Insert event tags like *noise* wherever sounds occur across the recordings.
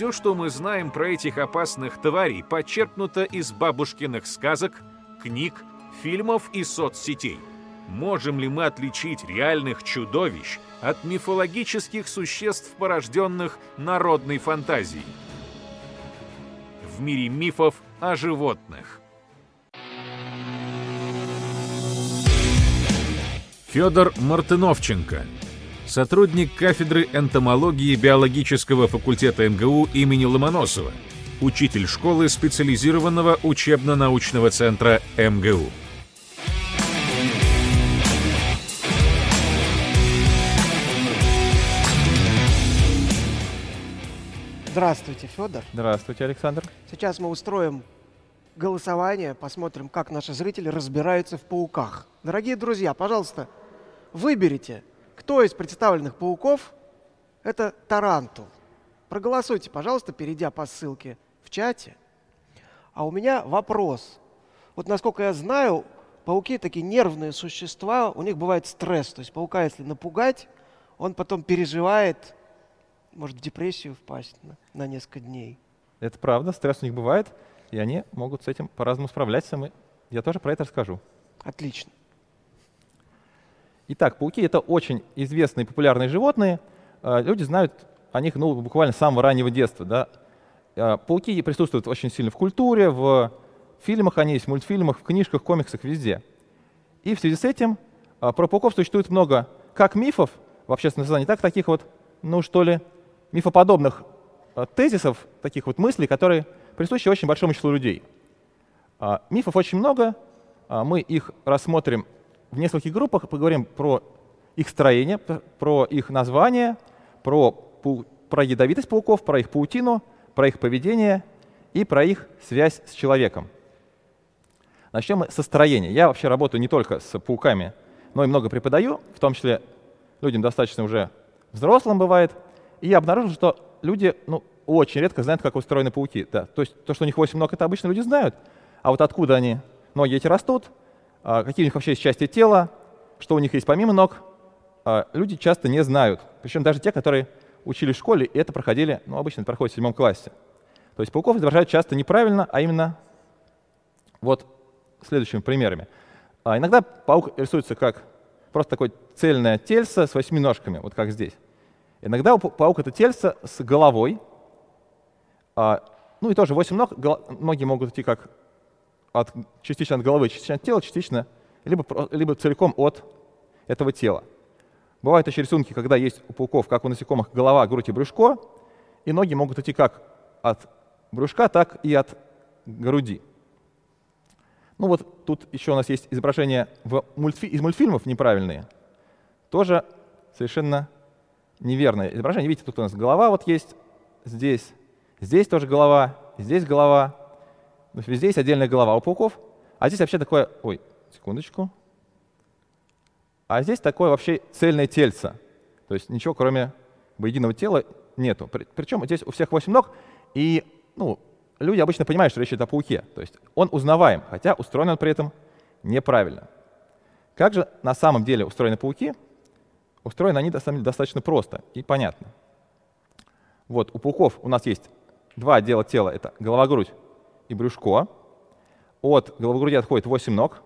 все, что мы знаем про этих опасных тварей, подчеркнуто из бабушкиных сказок, книг, фильмов и соцсетей. Можем ли мы отличить реальных чудовищ от мифологических существ, порожденных народной фантазией? В мире мифов о животных. Федор Мартыновченко сотрудник кафедры энтомологии биологического факультета МГУ имени Ломоносова, учитель школы специализированного учебно-научного центра МГУ. Здравствуйте, Федор. Здравствуйте, Александр. Сейчас мы устроим голосование, посмотрим, как наши зрители разбираются в пауках. Дорогие друзья, пожалуйста, выберите кто из представленных пауков – это тарантул? Проголосуйте, пожалуйста, перейдя по ссылке в чате. А у меня вопрос. Вот насколько я знаю, пауки такие нервные существа, у них бывает стресс. То есть паука, если напугать, он потом переживает, может в депрессию впасть на, на несколько дней. Это правда, стресс у них бывает, и они могут с этим по-разному справляться. Мы... Я тоже про это расскажу. Отлично. Итак, пауки — это очень известные популярные животные. А, люди знают о них ну, буквально с самого раннего детства. Да? А, пауки присутствуют очень сильно в культуре, в фильмах они есть, в мультфильмах, в книжках, комиксах, везде. И в связи с этим а, про пауков существует много как мифов в общественном сознании, так таких вот, ну что ли, мифоподобных тезисов, таких вот мыслей, которые присущи очень большому числу людей. Мифов очень много, мы их рассмотрим в нескольких группах поговорим про их строение, про их название, про, про ядовитость пауков, про их паутину, про их поведение и про их связь с человеком. Начнем мы со строения. Я вообще работаю не только с пауками, но и много преподаю, в том числе людям достаточно уже взрослым бывает. И я обнаружил, что люди ну, очень редко знают, как устроены пауки. Да. То есть то, что у них 8 ног, это обычно люди знают. А вот откуда они, ноги эти растут, какие у них вообще есть части тела, что у них есть помимо ног, а, люди часто не знают. Причем даже те, которые учились в школе, и это проходили, ну, обычно это проходит в седьмом классе. То есть пауков изображают часто неправильно, а именно вот следующими примерами. А иногда паук рисуется как просто такое цельное тельце с восьми ножками, вот как здесь. Иногда паук это тельце с головой, а, ну и тоже восемь ног, ноги могут идти как от, частично от головы, частично от тела, частично либо, либо целиком от этого тела. Бывают еще рисунки, когда есть у пауков, как у насекомых, голова, грудь и брюшко, и ноги могут идти как от брюшка, так и от груди. Ну вот тут еще у нас есть изображения в мультфи из мультфильмов неправильные. Тоже совершенно неверное изображение. Видите, тут у нас голова вот есть, здесь, здесь тоже голова, здесь голова, Везде есть отдельная голова у пауков, а здесь вообще такое... Ой, секундочку. А здесь такое вообще цельное тельце. То есть ничего, кроме единого тела, нету. Причем здесь у всех 8 ног, и ну, люди обычно понимают, что речь идет о пауке. То есть он узнаваем, хотя устроен он при этом неправильно. Как же на самом деле устроены пауки? Устроены они достаточно просто и понятно. Вот у пауков у нас есть два отдела тела. Это голова-грудь и брюшко. От головогруди отходит 8 ног.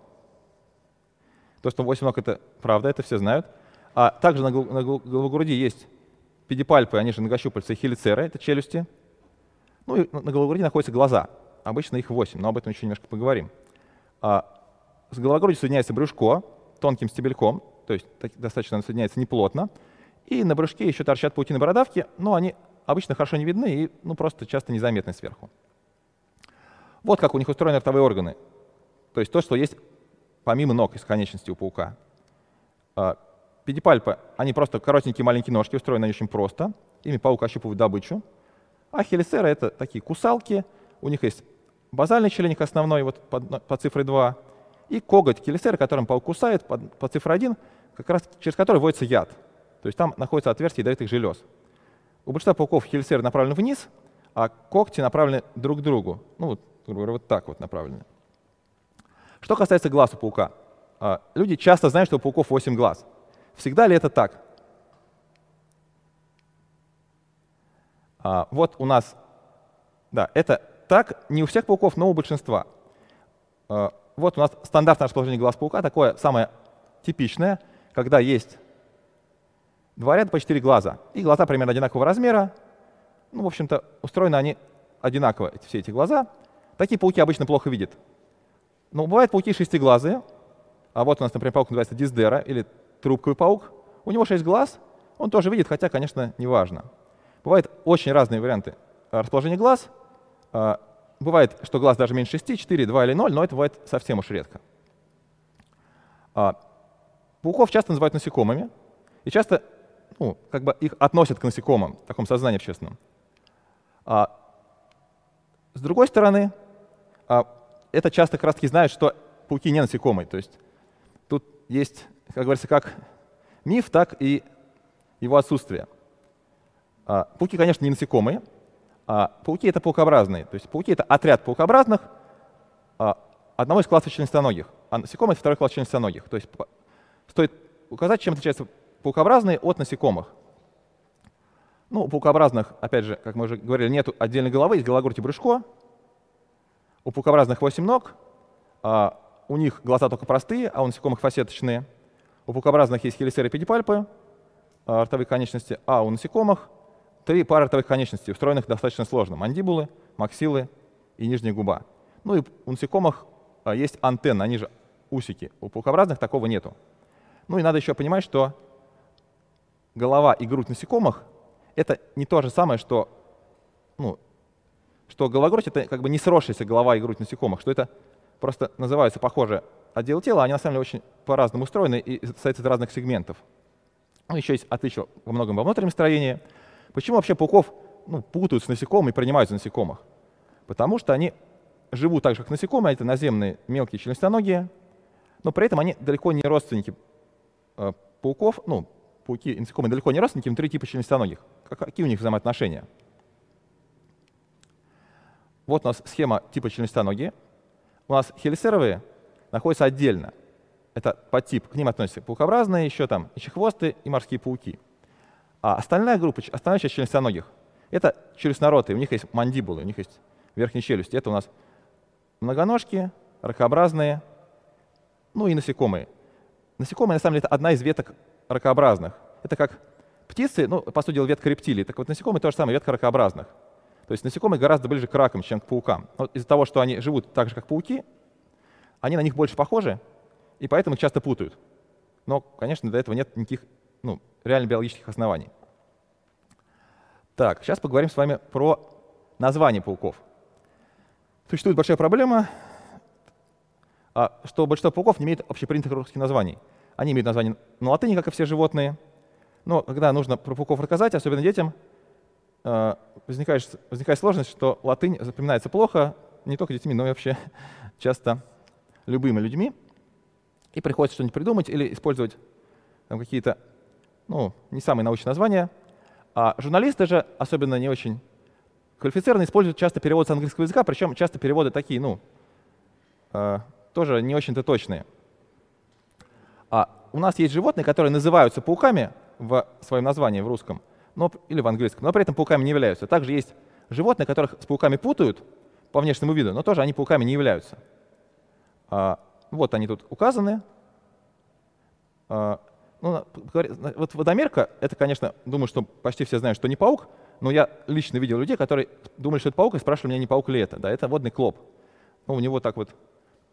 То, что 8 ног — это правда, это все знают. А также на, на головогруди есть педипальпы, они же многощупальцы и хелицеры, это челюсти. Ну и на головогруди находятся глаза. Обычно их 8, но об этом еще немножко поговорим. А с головогрудью соединяется брюшко тонким стебельком, то есть достаточно соединяется неплотно. И на брюшке еще торчат паутины бородавки, но они обычно хорошо не видны и ну, просто часто незаметны сверху. Вот как у них устроены ротовые органы. То есть то, что есть помимо ног из конечности у паука. А, педипальпы, они просто коротенькие маленькие ножки, устроены очень просто. Ими паук ощупывает добычу. А хелисеры — это такие кусалки. У них есть базальный членик основной, вот по, по цифре 2, и коготь хелисеры, которым паук кусает по, по цифре 1, как раз через который вводится яд. То есть там находится отверстие ядовитых желез. У большинства пауков хелисеры направлены вниз, а когти направлены друг к другу. Ну, грубо говоря, вот так вот направлены. Что касается глаз у паука. А, люди часто знают, что у пауков 8 глаз. Всегда ли это так? А, вот у нас Да, это так не у всех пауков, но у большинства. Э, вот у нас стандартное расположение глаз паука, такое самое типичное, когда есть два ряда по четыре глаза. И глаза примерно одинакового размера. Ну, в общем-то, устроены они одинаково, все эти глаза. Такие пауки обычно плохо видят. Но бывают пауки шестиглазые. А вот у нас, например, паук называется диздера или трубковый паук. У него шесть глаз, он тоже видит, хотя, конечно, не важно. Бывают очень разные варианты расположения глаз. А, бывает, что глаз даже меньше 6, 4, 2 или 0, но это бывает совсем уж редко. А, пауков часто называют насекомыми, и часто ну, как бы их относят к насекомым, в таком сознании общественном. А, с другой стороны, это часто как раз таки знают, что пауки не насекомые. То есть тут есть, как говорится, как миф, так и его отсутствие. А, пауки, конечно, не насекомые, а пауки — это паукообразные. То есть пауки — это отряд паукообразных а, одного из классов членистоногих, а насекомые — второй класс членистоногих. То есть стоит указать, чем отличаются паукообразные от насекомых. Ну, у паукообразных, опять же, как мы уже говорили, нет отдельной головы, есть голова, грудь и брюшко. У паукообразных 8 ног, а у них глаза только простые, а у насекомых фасеточные. У паукообразных есть хелисеры педипальпы, а, ротовые конечности, а у насекомых три пары ротовых конечностей, устроенных достаточно сложно. Мандибулы, максилы и нижняя губа. Ну и у насекомых а, есть антенны, они же усики. У паукообразных такого нету. Ну и надо еще понимать, что голова и грудь насекомых — это не то же самое, что, ну, что гологрудь — это как бы не сросшаяся голова и грудь насекомых, что это просто называются похожие отделы тела, они на самом деле очень по-разному устроены и состоят из разных сегментов. Ну, еще есть отличие во многом во внутреннем строении. Почему вообще пауков ну, путают с насекомыми и принимают за насекомых? Потому что они живут так же, как насекомые, это наземные мелкие членистоногие, но при этом они далеко не родственники э, пауков, ну, пауки и насекомые далеко не родственники внутри типа членистоногих. Какие у них взаимоотношения? Вот у нас схема типа членистоногие. У нас хелисеровые находятся отдельно. Это подтип, к ним относятся паукообразные, еще там ищехвосты и морские пауки. А остальная группа, остальная часть членистоногих, это челюстноротые, у них есть мандибулы, у них есть верхние челюсти. Это у нас многоножки, ракообразные, ну и насекомые. Насекомые, на самом деле, это одна из веток ракообразных. Это как птицы, ну, по сути дела, ветка рептилий. Так вот, насекомые то же самое, ветка ракообразных. То есть насекомые гораздо ближе к ракам, чем к паукам. Но из-за того, что они живут так же, как пауки, они на них больше похожи, и поэтому их часто путают. Но, конечно, для этого нет никаких ну, реально биологических оснований. Так, сейчас поговорим с вами про название пауков. Существует большая проблема, а, что большинство пауков не имеет общепринятых русских названий. Они имеют название на латыни, как и все животные. Но когда нужно про пауков рассказать, особенно детям, возникает, возникает сложность, что латынь запоминается плохо не только детьми, но и вообще *laughs* часто любыми людьми. И приходится что-нибудь придумать или использовать какие-то ну, не самые научные названия. А журналисты же, особенно не очень квалифицированные, используют часто перевод с английского языка, причем часто переводы такие, ну, э, тоже не очень-то точные. А у нас есть животные, которые называются пауками в своем названии в русском но, или в английском, но при этом пауками не являются. Также есть животные, которых с пауками путают по внешнему виду, но тоже они пауками не являются. А, вот они тут указаны. А, ну, вот водомерка, это, конечно, думаю, что почти все знают, что не паук, но я лично видел людей, которые думали, что это паук, и спрашивали меня, не паук ли это. Да, это водный клоп. Ну, у него так вот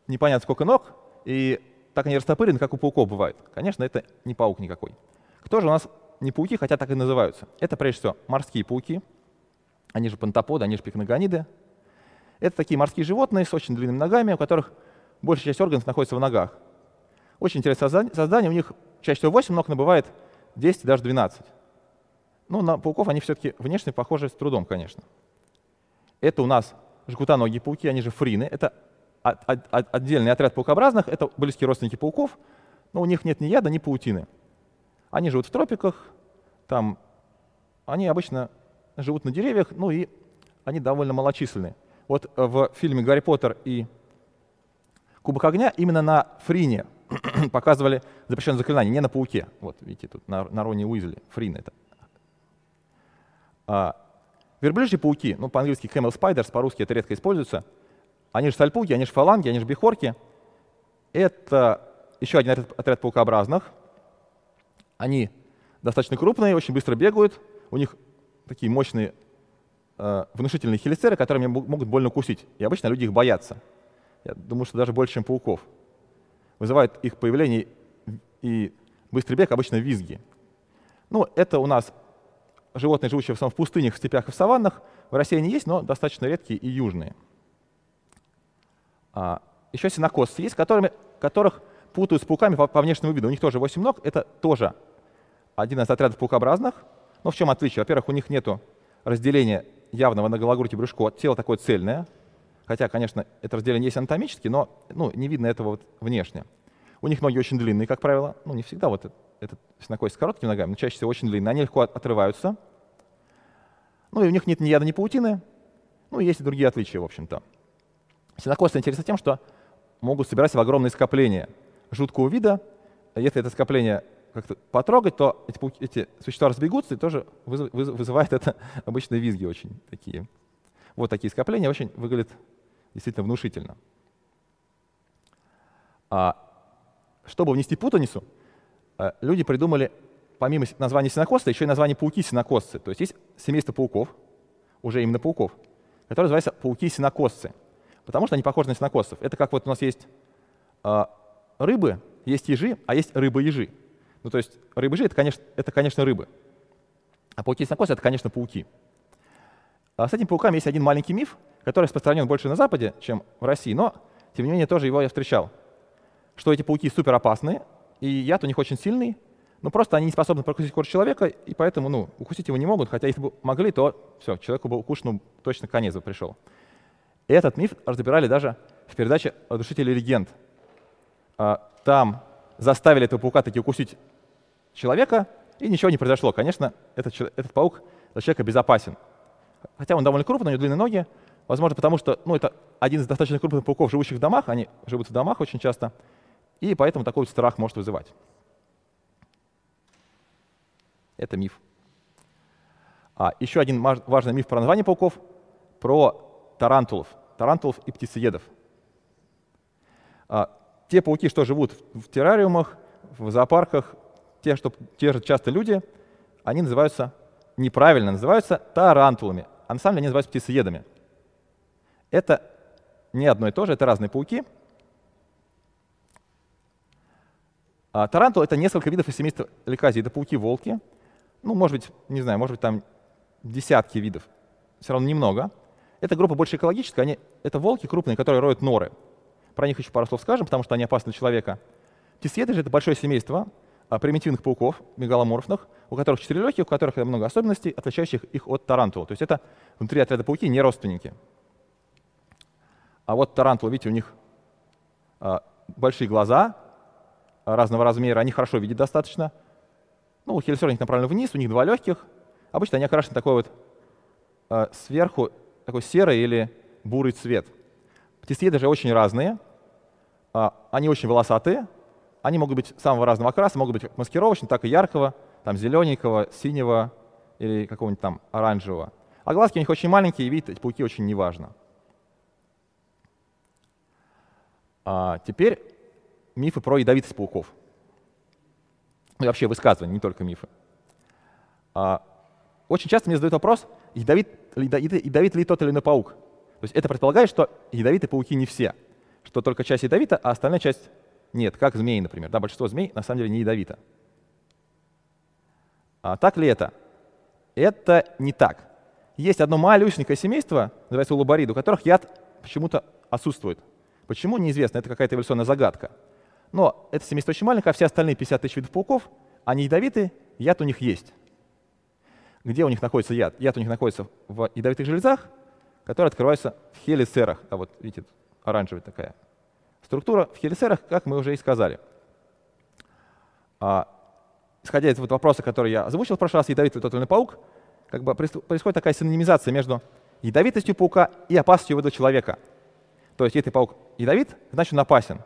непонятно сколько ног, и так они растопырены, как у пауков бывает. Конечно, это не паук никакой. Кто же у нас не пауки, хотя так и называются? Это, прежде всего, морские пауки. Они же пантоподы, они же пикногониды. Это такие морские животные с очень длинными ногами, у которых большая часть органов находится в ногах. Очень интересное создание. У них чаще всего 8 ног, но бывает 10 даже 12. Ну, на пауков они все-таки внешне похожи с трудом, конечно. Это у нас жгутоногие пауки, они же фрины. Это отдельный отряд паукообразных, это близкие родственники пауков, но у них нет ни яда, ни паутины. Они живут в тропиках, там они обычно живут на деревьях, ну и они довольно малочисленные. Вот в фильме «Гарри Поттер» и «Кубок огня» именно на Фрине *clears throat* показывали запрещенное заклинание, не на пауке. Вот, видите, тут на, на Роне Уизли, Фрин это. А, Верблюжьи пауки, ну, по-английски camel spiders, по-русски это редко используется, они же сальпуги, они же фаланги, они же бихорки. Это еще один отряд, отряд паукообразных. Они достаточно крупные, очень быстро бегают. У них такие мощные э, внушительные хелицеры, которые могут больно укусить. И обычно люди их боятся. Я думаю, что даже больше, чем пауков. Вызывает их появление и быстрый бег обычно визги. Ну, это у нас животные, живущие в основном в пустынях, в степях и в саваннах. В России они есть, но достаточно редкие и южные. А, еще синокосцы есть, которыми, которых путают с пауками по, по внешнему виду. У них тоже 8 ног, это тоже один из отрядов паукообразных. Но в чем отличие? Во-первых, у них нет разделения явного на гологрудь и брюшко. Тело такое цельное, хотя, конечно, это разделение есть анатомически, но ну, не видно этого вот внешне. У них ноги очень длинные, как правило. Ну, не всегда вот этот синокосец с короткими ногами, но чаще всего очень длинные. Они легко отрываются. Ну, и у них нет ни яда, ни паутины. Ну, и есть и другие отличия, в общем-то. Синокосцы интересны тем, что могут собираться в огромные скопления жуткого вида. Если это скопление как-то потрогать, то эти, эти существа разбегутся, и тоже вызыв, вызывает это *laughs* обычные визги очень такие. Вот такие скопления очень выглядят действительно внушительно. А, чтобы внести путаницу, э, люди придумали помимо названия синокосца еще и название пауки-синокосцы. То есть есть семейство пауков, уже именно пауков, которые называются пауки-синокосцы потому что они похожи на синокосцев. Это как вот у нас есть э, рыбы, есть ежи, а есть рыбы-ежи. Ну, то есть рыбы-ежи — это, конечно, это, конечно, рыбы. А пауки-синокосцы — это, конечно, пауки. А с этими пауками есть один маленький миф, который распространен больше на Западе, чем в России, но, тем не менее, тоже его я встречал. Что эти пауки супер опасные, и яд у них очень сильный, но просто они не способны прокусить кожу человека, и поэтому ну, укусить его не могут, хотя если бы могли, то все, человеку бы укушенному точно конец бы пришел. И этот миф разбирали даже в передаче «Душители легенд». А, там заставили этого паука таки укусить человека, и ничего не произошло. Конечно, этот, этот паук для человека безопасен. Хотя он довольно крупный, у него длинные ноги, возможно, потому что ну, это один из достаточно крупных пауков, живущих в домах, они живут в домах очень часто, и поэтому такой страх может вызывать. Это миф. А, еще один важный миф про название пауков, про тарантулов тарантулов и птицеедов. А, те пауки, что живут в террариумах, в зоопарках, те, что, те же часто люди, они называются неправильно, называются тарантулами, а на самом деле они называются птицеедами. Это не одно и то же, это разные пауки. А тарантул — это несколько видов из семейства ликозид. Это пауки-волки. Ну, может быть, не знаю, может быть, там десятки видов. Все равно немного. Эта группа больше экологическая, они, это волки крупные, которые роют норы. Про них еще пару слов скажем, потому что они опасны для человека. Птицееды же это большое семейство а, примитивных пауков, мегаломорфных, у которых четыре легких, у которых много особенностей, отличающих их от тарантула. То есть это внутри отряда пауки не родственники. А вот тарантула, видите, у них а, большие глаза разного размера, они хорошо видят достаточно. Ну, у них направлено вниз, у них два легких. Обычно они окрашены такой вот а, сверху такой серый или бурый цвет. Птицееды же очень разные, они очень волосатые, они могут быть самого разного окраса, могут быть как маскировочные, так и яркого, там зелененького, синего или какого-нибудь там оранжевого. А глазки у них очень маленькие, и вид эти пауки очень неважно. А теперь мифы про ядовитость пауков. И вообще высказывания, не только мифы. А, очень часто мне задают вопрос, ядовит, ядовит ли тот или иной паук. То есть это предполагает, что ядовитые пауки не все, что только часть ядовита, а остальная часть нет, как змеи, например. Да, большинство змей на самом деле не ядовито. А так ли это? Это не так. Есть одно малюсенькое семейство, называется улубарид, у которых яд почему-то отсутствует. Почему, неизвестно, это какая-то эволюционная загадка. Но это семейство очень маленькое, а все остальные 50 тысяч видов пауков, они ядовиты, яд у них есть. Где у них находится яд? Яд у них находится в ядовитых железах, которые открываются в хелицерах. А вот видите, оранжевая такая структура в хелицерах, как мы уже и сказали. А, исходя из вот вопроса, который я озвучил в прошлый раз, ядовитый тотальный паук, как бы происходит такая синонимизация между ядовитостью паука и опасностью его для человека. То есть, если паук ядовит, значит он опасен.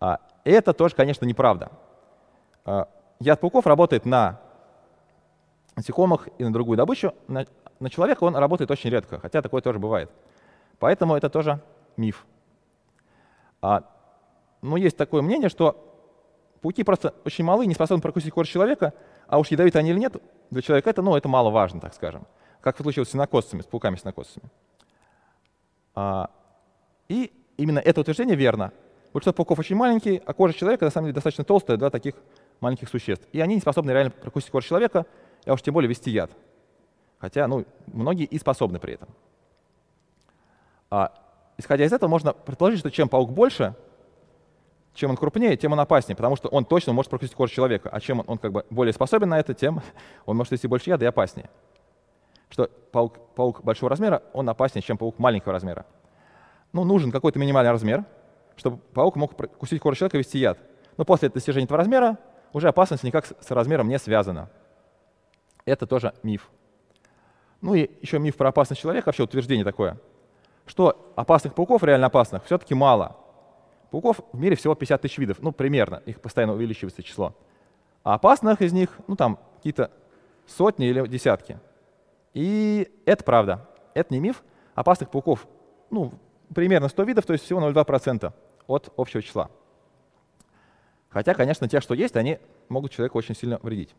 А, это тоже, конечно, неправда. А, яд пауков работает на насекомых и на другую добычу, на, на человека он работает очень редко, хотя такое тоже бывает. Поэтому это тоже миф. А, но есть такое мнение, что пауки просто очень малы, не способны прокусить кожу человека, а уж ядовиты они или нет, для человека это, ну, это мало важно, так скажем. Как в случае с синокосцами, с пауками-синокосцами. А, и именно это утверждение верно. Большинство пауков очень маленькие, а кожа человека на самом деле достаточно толстая для таких маленьких существ. И они не способны реально прокусить кожу человека, а уж тем более вести яд. Хотя, ну, многие и способны при этом. А, исходя из этого, можно предположить, что чем паук больше, чем он крупнее, тем он опаснее, потому что он точно может прокусить кожу человека. А чем он, он как бы более способен на это, тем *laughs* он может вести больше яда и опаснее. Что паук, паук большого размера, он опаснее, чем паук маленького размера. Ну, нужен какой-то минимальный размер, чтобы паук мог прокусить кожу человека и вести яд. Но после достижения этого размера уже опасность никак с размером не связана. Это тоже миф. Ну и еще миф про опасность человека, вообще утверждение такое, что опасных пауков, реально опасных, все-таки мало. Пауков в мире всего 50 тысяч видов, ну примерно, их постоянно увеличивается число. А опасных из них, ну там какие-то сотни или десятки. И это правда, это не миф. Опасных пауков, ну, примерно 100 видов, то есть всего 0,2% от общего числа. Хотя, конечно, те, что есть, они могут человеку очень сильно вредить.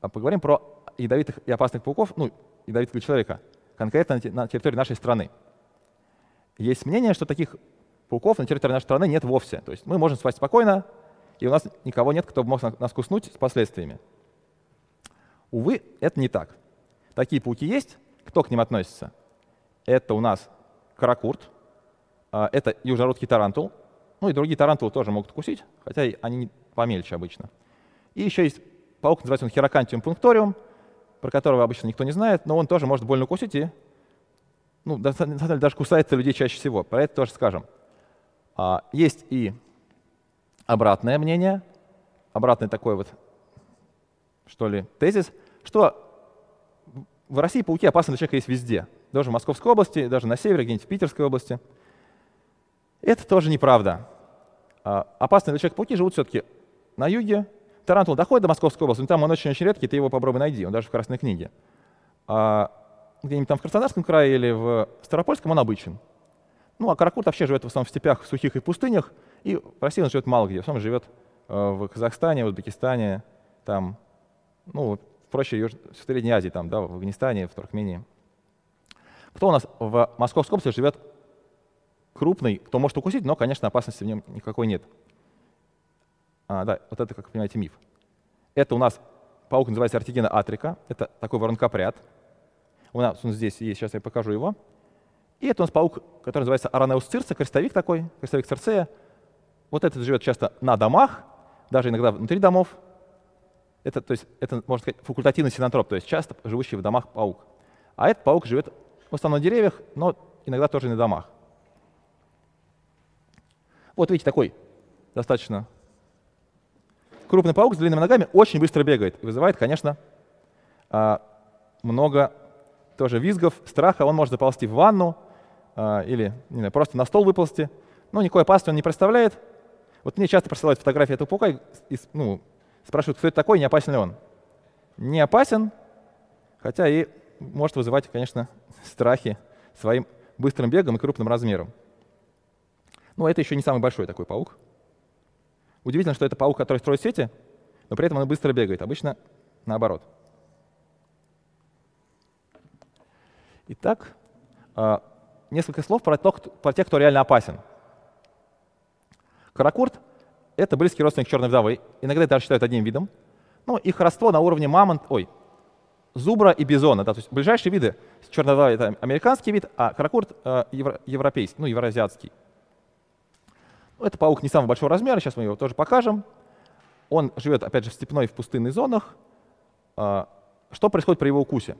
А поговорим про ядовитых и опасных пауков, ну, ядовитых для человека, конкретно на территории нашей страны. Есть мнение, что таких пауков на территории нашей страны нет вовсе. То есть мы можем спать спокойно, и у нас никого нет, кто мог нас куснуть с последствиями. Увы, это не так. Такие пауки есть. Кто к ним относится? Это у нас каракурт, а, это южнорусский тарантул, ну и другие тарантулы тоже могут кусить, хотя они помельче обычно. И еще есть паук, называется он хирокантиум пункториум, про которого обычно никто не знает, но он тоже может больно укусить и ну, даже кусается людей чаще всего. Про это тоже скажем. А, есть и обратное мнение, обратный такой вот, что ли, тезис, что в России пауки опасны для человека есть везде. Даже в Московской области, даже на севере, где-нибудь в Питерской области. Это тоже неправда. А, опасные для человека пауки живут все-таки на юге. Тарантул доходит до Московской области, но там он очень-очень редкий, ты его попробуй найди, он даже в Красной книге. А где-нибудь там в Краснодарском крае или в Ставропольском он обычен. Ну, а каракурт вообще живет в основном в степях, в сухих и пустынях, и в России он живет мало где. В основном живет э, в Казахстане, в Узбекистане, там, ну, проще в Средней Азии, там, да, в Афганистане, в Туркмении. Кто у нас в Московской области живет крупный, кто может укусить, но, конечно, опасности в нем никакой нет. А, да, вот это, как вы понимаете, миф. Это у нас паук называется артигена атрика. Это такой воронкопряд. У нас он здесь есть, сейчас я покажу его. И это у нас паук, который называется Аранеус цирца, крестовик такой, крестовик цирцея. Вот этот живет часто на домах, даже иногда внутри домов. Это, то есть, это, можно сказать, факультативный синантроп, то есть часто живущий в домах паук. А этот паук живет в основном на деревьях, но иногда тоже на домах. Вот видите, такой достаточно крупный паук с длинными ногами очень быстро бегает и вызывает, конечно, а, много тоже визгов, страха. Он может заползти в ванну а, или не знаю, просто на стол выползти. Но никакой опасности он не представляет. Вот мне часто присылают фотографии этого паука и ну, спрашивают, кто это такой, не опасен ли он. Не опасен, хотя и может вызывать, конечно, *laughs* страхи своим быстрым бегом и крупным размером. Но это еще не самый большой такой паук. Удивительно, что это паук, который строит сети, но при этом он быстро бегает. Обычно наоборот. Итак, а, несколько слов про, то, про тех, кто реально опасен. Каракурт — это близкий родственник черной вдовы. Иногда это считают одним видом. Но их родство на уровне мамонт, ой, зубра и бизона. Да, то есть ближайшие виды черной вдовы — это американский вид, а каракурт э, евро, европейский, ну, евроазиатский. Это паук не самого большого размера, сейчас мы его тоже покажем. Он живет, опять же, в степной и в пустынных зонах. А, что происходит при его укусе?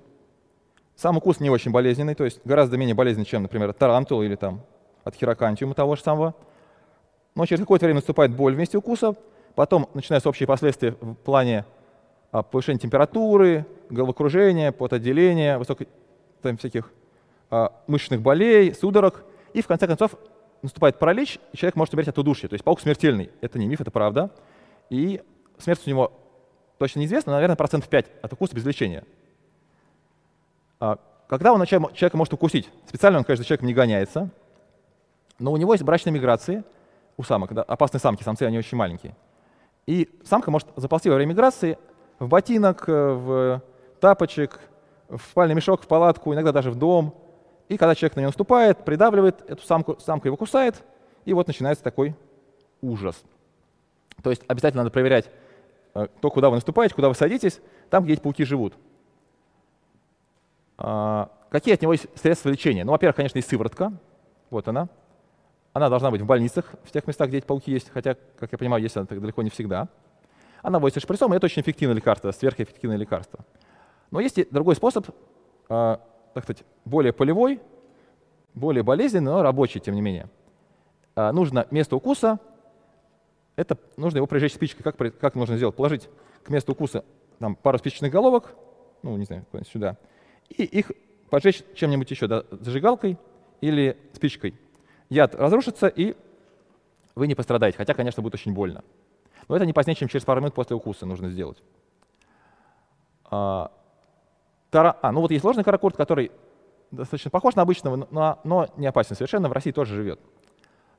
Сам укус не очень болезненный, то есть гораздо менее болезненный, чем, например, тарантул или там от хирокантиума того же самого. Но через какое-то время наступает боль вместе укуса, потом начинаются общие последствия в плане а, повышения температуры, головокружения, потоотделения, высокой, там, всяких а, мышечных болей, судорог, и в конце концов наступает паралич, и человек может умереть от удушья. То есть паук смертельный. Это не миф, это правда. И смерть у него точно неизвестно, но, наверное, процентов 5 от укуса без лечения. А, когда он человека может укусить? Специально он, конечно, человеком не гоняется, но у него есть брачные миграции у самок, да, опасные самки, самцы, они очень маленькие. И самка может заползти во время миграции в ботинок, э, в тапочек, в спальный мешок, в палатку, иногда даже в дом. И когда человек на нее наступает, придавливает эту самку, самка его кусает, и вот начинается такой ужас. То есть обязательно надо проверять э, то, куда вы наступаете, куда вы садитесь, там, где эти пауки живут. А, какие от него есть средства лечения? Ну, во-первых, конечно, есть сыворотка. Вот она. Она должна быть в больницах, в тех местах, где эти пауки есть, хотя, как я понимаю, есть она далеко не всегда. Она вводится шприцом, и это очень эффективное лекарство, сверхэффективное лекарство. Но есть и другой способ, э, так сказать, более полевой, более болезненный, но рабочий, тем не менее. Э, нужно место укуса, это нужно его прижечь спичкой. Как, как нужно сделать? Положить к месту укуса там, пару спичечных головок, ну, не знаю, сюда, и их поджечь чем-нибудь еще, да, зажигалкой или спичкой яд разрушится, и вы не пострадаете. Хотя, конечно, будет очень больно. Но это не позднее, чем через пару минут после укуса нужно сделать. А, а ну вот есть ложный каракурт, который достаточно похож на обычного, но, но не опасен совершенно, в России тоже живет.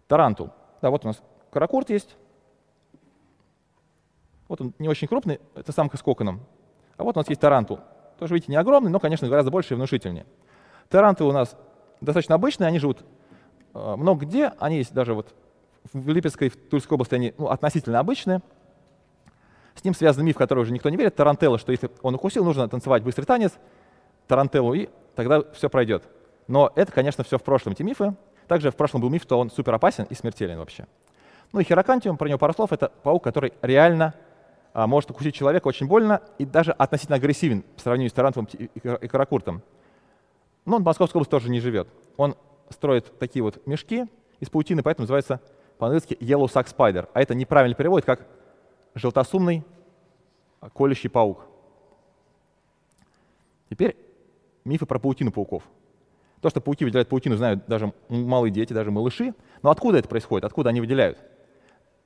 Тарантул. Да, вот у нас каракурт есть. Вот он не очень крупный, это самка с коконом. А вот у нас есть тарантул. Тоже, видите, не огромный, но, конечно, гораздо больше и внушительнее. Тарантулы у нас достаточно обычные, они живут Э, много где, они есть даже вот в Липецкой, в Тульской области, они ну, относительно обычные. С ним связан миф, который уже никто не верит, тарантелла, что если он укусил, нужно танцевать быстрый танец, тарантеллу, и тогда все пройдет. Но это, конечно, все в прошлом, эти мифы. Также в прошлом был миф, что он супер опасен и смертелен вообще. Ну и хирокантиум, про него пару слов, это паук, который реально может укусить человека очень больно и даже относительно агрессивен по сравнению с тарантулом и каракуртом. Но он в Московской области тоже не живет. Он строит такие вот мешки из паутины, поэтому называется по-английски yellow sack spider. А это неправильный перевод, как желтосумный колющий паук. Теперь мифы про паутину пауков. То, что пауки выделяют паутину, знают даже малые дети, даже малыши. Но откуда это происходит? Откуда они выделяют?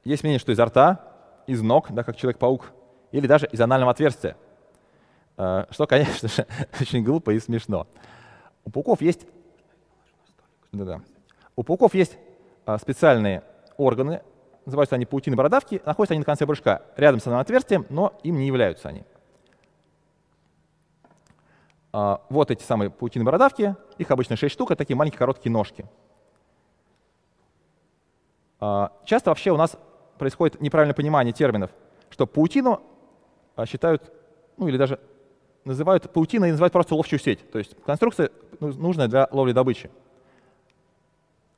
Есть мнение, что изо рта, из ног, да, как Человек-паук, или даже из анального отверстия. Э, что, конечно же, *laughs* очень глупо и смешно. У пауков есть да-да. У пауков есть а, специальные органы, называются они паутины бородавки, находятся они на конце брюшка, рядом с анальным отверстием, но им не являются они. А, вот эти самые паутины бородавки, их обычно 6 штук, это такие маленькие короткие ножки. А, часто вообще у нас происходит неправильное понимание терминов, что паутину а, считают, ну или даже называют паутиной и называют просто ловчую сеть. То есть конструкция ну, нужная для ловли добычи.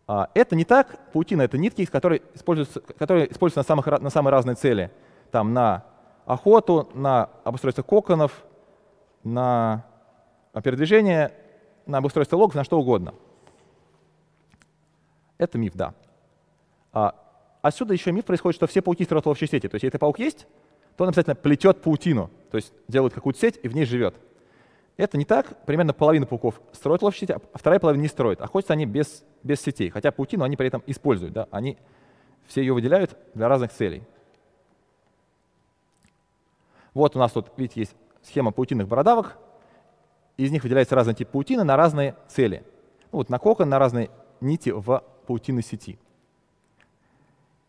А, это не так. Паутина — это нитки, которые используются, которые используются на, самых, на самые разные цели. Там на охоту, на обустройство коконов, на передвижение, на обустройство логов, на что угодно. Это миф, да. А, отсюда еще миф происходит, что все пауки строят ловчие сети. То есть если паук есть, то он обязательно плетет паутину, то есть делает какую-то сеть и в ней живет. Это не так. Примерно половина пауков строит ловчие сети, а вторая половина не строит. Охотятся они без, без сетей. Хотя паутину они при этом используют. Да? Они все ее выделяют для разных целей. Вот у нас тут, видите, есть схема паутинных бородавок. Из них выделяется разный тип паутины на разные цели. Ну, вот на кокон, на разные нити в паутинной сети.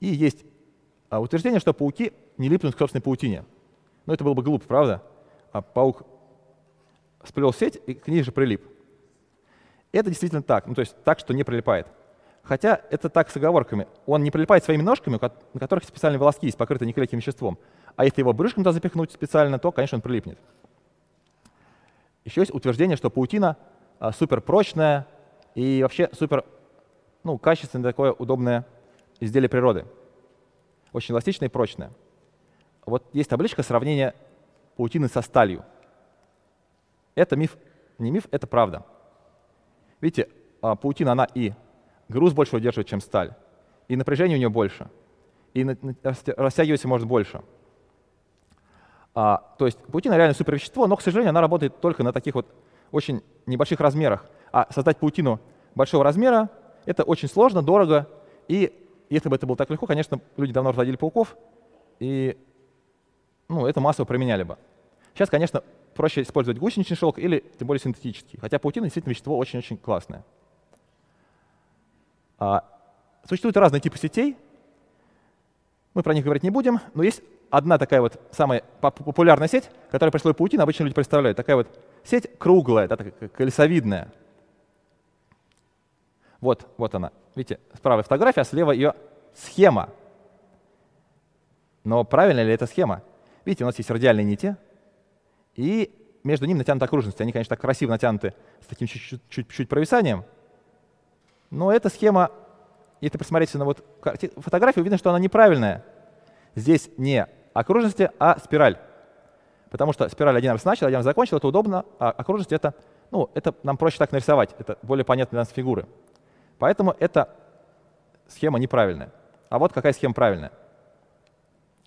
И есть а, утверждение, что пауки не липнут к собственной паутине. Но это было бы глупо, правда? А паук сплел сеть и к ней же прилип. Это действительно так, ну то есть так, что не прилипает. Хотя это так с оговорками. Он не прилипает своими ножками, на которых специальные волоски есть, покрыты неклейким веществом. А если его брюшком туда запихнуть специально, то, конечно, он прилипнет. Еще есть утверждение, что паутина а, супер прочная и вообще супер ну, качественное такое удобное изделие природы. Очень эластичное и прочное. Вот есть табличка сравнения паутины со сталью. Это миф, не миф, это правда. Видите, а, паутина, она и груз больше удерживает, чем сталь, и напряжение у нее больше, и растягивается может больше. А, то есть паутина реально супервещество, но, к сожалению, она работает только на таких вот очень небольших размерах. А создать паутину большого размера — это очень сложно, дорого, и если бы это было так легко, конечно, люди давно разводили пауков, и ну, это массово применяли бы. Сейчас, конечно, проще использовать гусеничный шелк или тем более синтетический, хотя паутина действительно вещество очень-очень классное. А, существуют разные типы сетей, мы про них говорить не будем, но есть одна такая вот самая популярная сеть, которая при слове паутина обычно люди представляют. Такая вот сеть круглая, да, колесовидная. Вот, вот она. Видите, справа фотография, а слева ее схема. Но правильно ли эта схема? Видите, у нас есть радиальные нити, и между ними натянуты окружности. Они, конечно, так красиво натянуты с таким чуть-чуть провисанием. Но эта схема, если посмотреть на вот фотографию, видно, что она неправильная. Здесь не окружности, а спираль. Потому что спираль один раз начал, один раз закончил, это удобно, а окружность это, ну, это нам проще так нарисовать, это более понятные для нас фигуры. Поэтому эта схема неправильная. А вот какая схема правильная.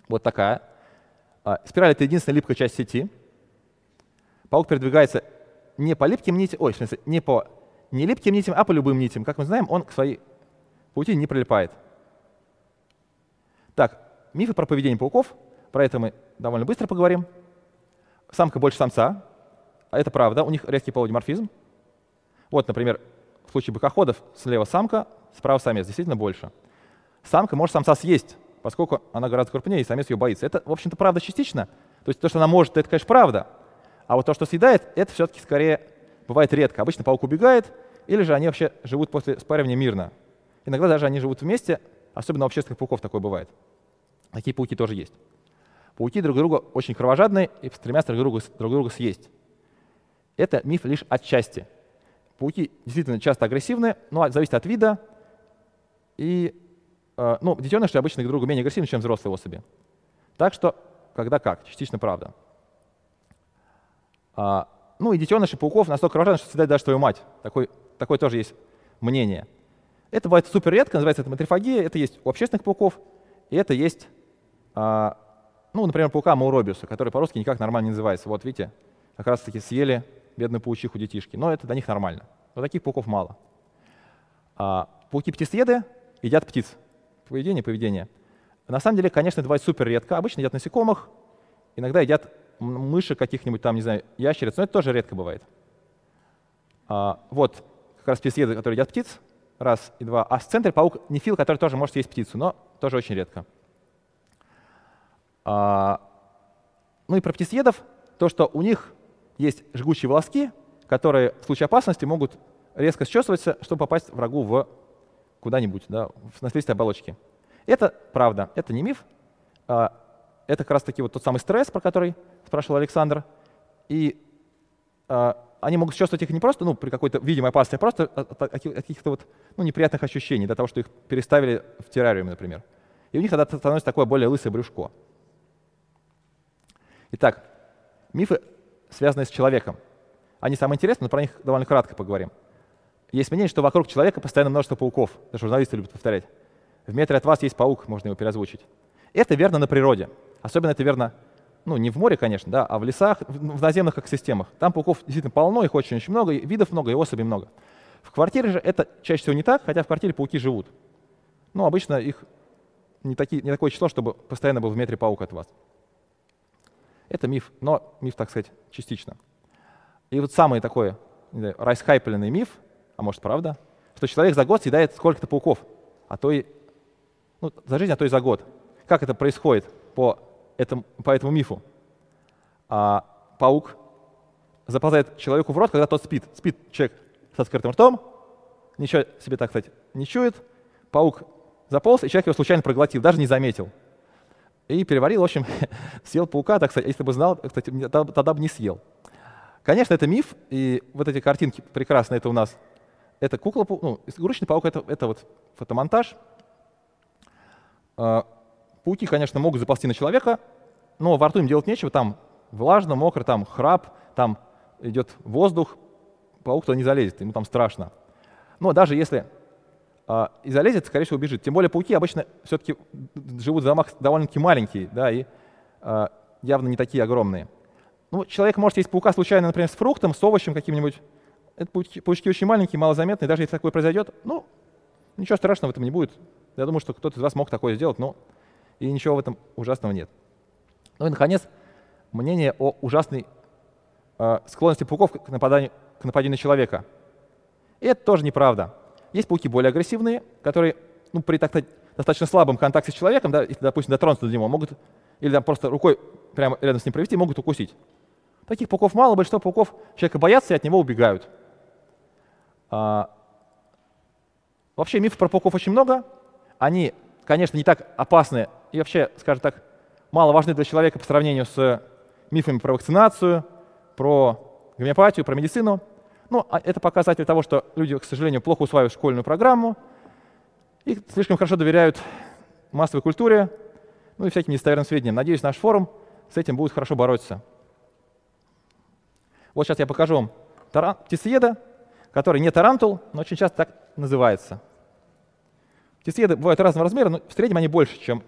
Вот такая. А, спираль — это единственная липкая часть сети. Паук передвигается не по липким нитям, ой, в смысле, не по не липким нитям, а по любым нитям. Как мы знаем, он к своей паутине не прилипает. Так, мифы про поведение пауков. Про это мы довольно быстро поговорим. Самка больше самца. А это правда, у них резкий полудиморфизм. Вот, например, в случае быкоходов слева самка, справа самец, действительно больше. Самка может самца съесть, поскольку она гораздо крупнее, и самец ее боится. Это, в общем-то, правда частично. То есть то, что она может, это, конечно, правда. А вот то, что съедает, это все-таки скорее бывает редко. Обычно паук убегает, или же они вообще живут после спаривания мирно. Иногда даже они живут вместе, особенно у общественных пауков такое бывает. Такие пауки тоже есть. Пауки друг друга очень кровожадные и стремятся друг друга, друг друга съесть. Это миф лишь отчасти. Пауки действительно часто агрессивны, но зависит от вида. И э, ну, детеныши обычно друг другу менее агрессивны, чем взрослые особи. Так что, когда как, частично правда. А, ну и детеныши пауков настолько кровожадны, что съедают даже твою мать. Такой, такое тоже есть мнение. Это бывает супер редко, называется это матрифагия. Это есть у общественных пауков, и это есть, а, ну, например, паука Мауробиуса, который по-русски никак нормально не называется. Вот видите, как раз-таки съели бедную паучиху детишки. Но это для них нормально. Но таких пауков мало. А, пауки-птицееды едят птиц. Поведение, поведение. На самом деле, конечно, это бывает супер редко. Обычно едят насекомых, иногда едят мыши каких-нибудь там, не знаю, ящериц, но это тоже редко бывает. А, вот как раз птицееды, которые едят птиц, раз и два. А в центре паук нефил, который тоже может есть птицу, но тоже очень редко. А, ну и про птицеедов, то, что у них есть жгучие волоски, которые в случае опасности могут резко счесываться, чтобы попасть врагу в куда-нибудь, да, на слизистой оболочке. Это правда, это не миф. А, это как раз-таки вот тот самый стресс, про который спрашивал Александр. И э, они могут чувствовать их не просто ну, при какой-то видимой опасности, а просто от, от каких-то вот, ну, неприятных ощущений, до того, что их переставили в террариуме, например. И у них тогда становится такое более лысое брюшко. Итак, мифы, связанные с человеком. Они самые интересные, но про них довольно кратко поговорим. Есть мнение, что вокруг человека постоянно множество пауков. Даже журналисты любят повторять. В метре от вас есть паук, можно его переозвучить. Это верно на природе. Особенно это верно, ну, не в море, конечно, да, а в лесах, в наземных экосистемах. Там пауков действительно полно, их очень-очень много, видов много, и особей много. В квартире же это чаще всего не так, хотя в квартире пауки живут. Но обычно их не, такие, не такое число, чтобы постоянно был в метре паук от вас. Это миф, но миф, так сказать, частично. И вот самый такой расхайпленный миф, а может правда, что человек за год съедает сколько-то пауков, а то и ну, за жизнь, а то и за год. Как это происходит по этому, по этому мифу. А паук заползает человеку в рот, когда тот спит. Спит человек с открытым ртом, ничего себе, так сказать, не чует. Паук заполз, и человек его случайно проглотил, даже не заметил. И переварил, в общем, *laughs* съел паука, так сказать, если бы знал, кстати, тогда бы не съел. Конечно, это миф, и вот эти картинки прекрасные, это у нас, это кукла, ну, игрушечный паук, это, это вот фотомонтаж. А, Пауки, конечно, могут заползти на человека, но во рту им делать нечего, там влажно, мокро, там храп, там идет воздух, паук туда не залезет, ему там страшно. Но даже если и залезет, скорее всего, убежит. Тем более пауки обычно все-таки живут в домах довольно-таки маленькие, да, и э, явно не такие огромные. Ну, человек может есть паука случайно, например, с фруктом, с овощем каким-нибудь. Это паучки, паучки очень маленькие, малозаметные. Даже если такое произойдет, ну, ничего страшного в этом не будет. Я думаю, что кто-то из вас мог такое сделать, но и ничего в этом ужасного нет. Ну и, наконец, мнение о ужасной э, склонности пауков к нападанию, к нападению на человека. И это тоже неправда. Есть пауки более агрессивные, которые ну, при так достаточно слабом контакте с человеком, да, если, допустим, дотронуться до него, могут, или там просто рукой прямо рядом с ним провести, могут укусить. Таких пауков мало, большинство пауков человека боятся и от него убегают. А, вообще мифов про пауков очень много. Они, конечно, не так опасны и вообще, скажем так, мало важны для человека по сравнению с мифами про вакцинацию, про гомеопатию, про медицину. Но а это показатель того, что люди, к сожалению, плохо усваивают школьную программу и слишком хорошо доверяют массовой культуре, ну и всяким недостоверным сведениям. Надеюсь, наш форум с этим будет хорошо бороться. Вот сейчас я покажу вам таран, птицееда, который не тарантул, но очень часто так называется. Птицееды бывают разного размера, но в среднем они больше, чем,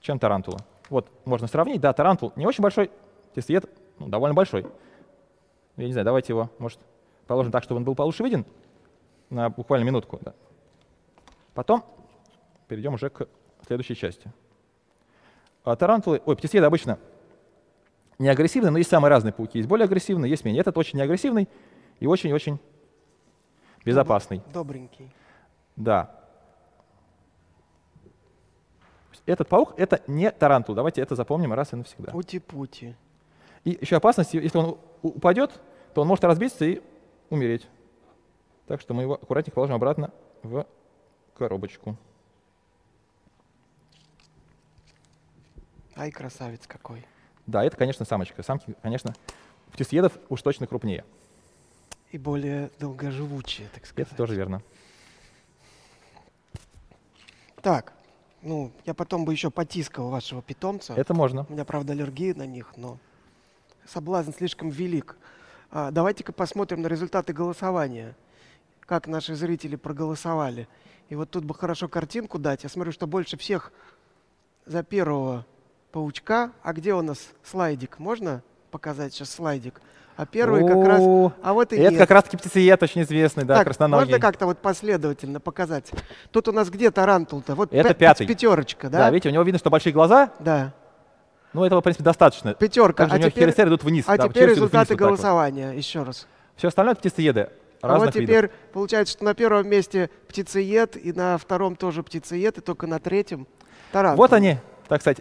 чем тарантула. Вот можно сравнить. Да, тарантул не очень большой, птицеед ну, довольно большой. Я не знаю, давайте его, может, положим так, чтобы он был получше виден на буквально минутку. Да. Потом перейдем уже к следующей части. А тарантулы, ой, птицееды обычно не агрессивные, но есть самые разные пауки. Есть более агрессивные, есть менее. Этот очень неагрессивный и очень-очень безопасный. Добренький. Да. Этот паук — это не тарантул. Давайте это запомним раз и навсегда. Пути-пути. И еще опасность, если он упадет, то он может разбиться и умереть. Так что мы его аккуратненько положим обратно в коробочку. Ай, красавец какой. Да, это, конечно, самочка. Самки, конечно, птицеедов уж точно крупнее. И более долгоживучие, так сказать. Это тоже верно. Так, ну, я потом бы еще потискал вашего питомца. Это можно. У меня, правда, аллергия на них, но соблазн слишком велик. А, давайте-ка посмотрим на результаты голосования. Как наши зрители проголосовали. И вот тут бы хорошо картинку дать. Я смотрю, что больше всех за первого паучка. А где у нас слайдик? Можно показать сейчас слайдик? А первый как раз... А вот и Это нет. как раз-таки птицеед очень известный, да, так, красноногий. можно как-то вот последовательно показать? Тут у нас где тарантул-то? Вот Это пя- пятый. пятерочка, Да? да? видите, у него видно, что большие глаза, Да. Ну этого, в принципе, достаточно. Пятерка. Также А у него теперь, идут вниз. а да, теперь идут вниз результаты вот голосования. Еще раз. Все остальное это птицееды А вот видов. теперь получается, что на первом месте птицеед, и на втором тоже птицеед, и только на третьем тарантул. Вот они, так сказать,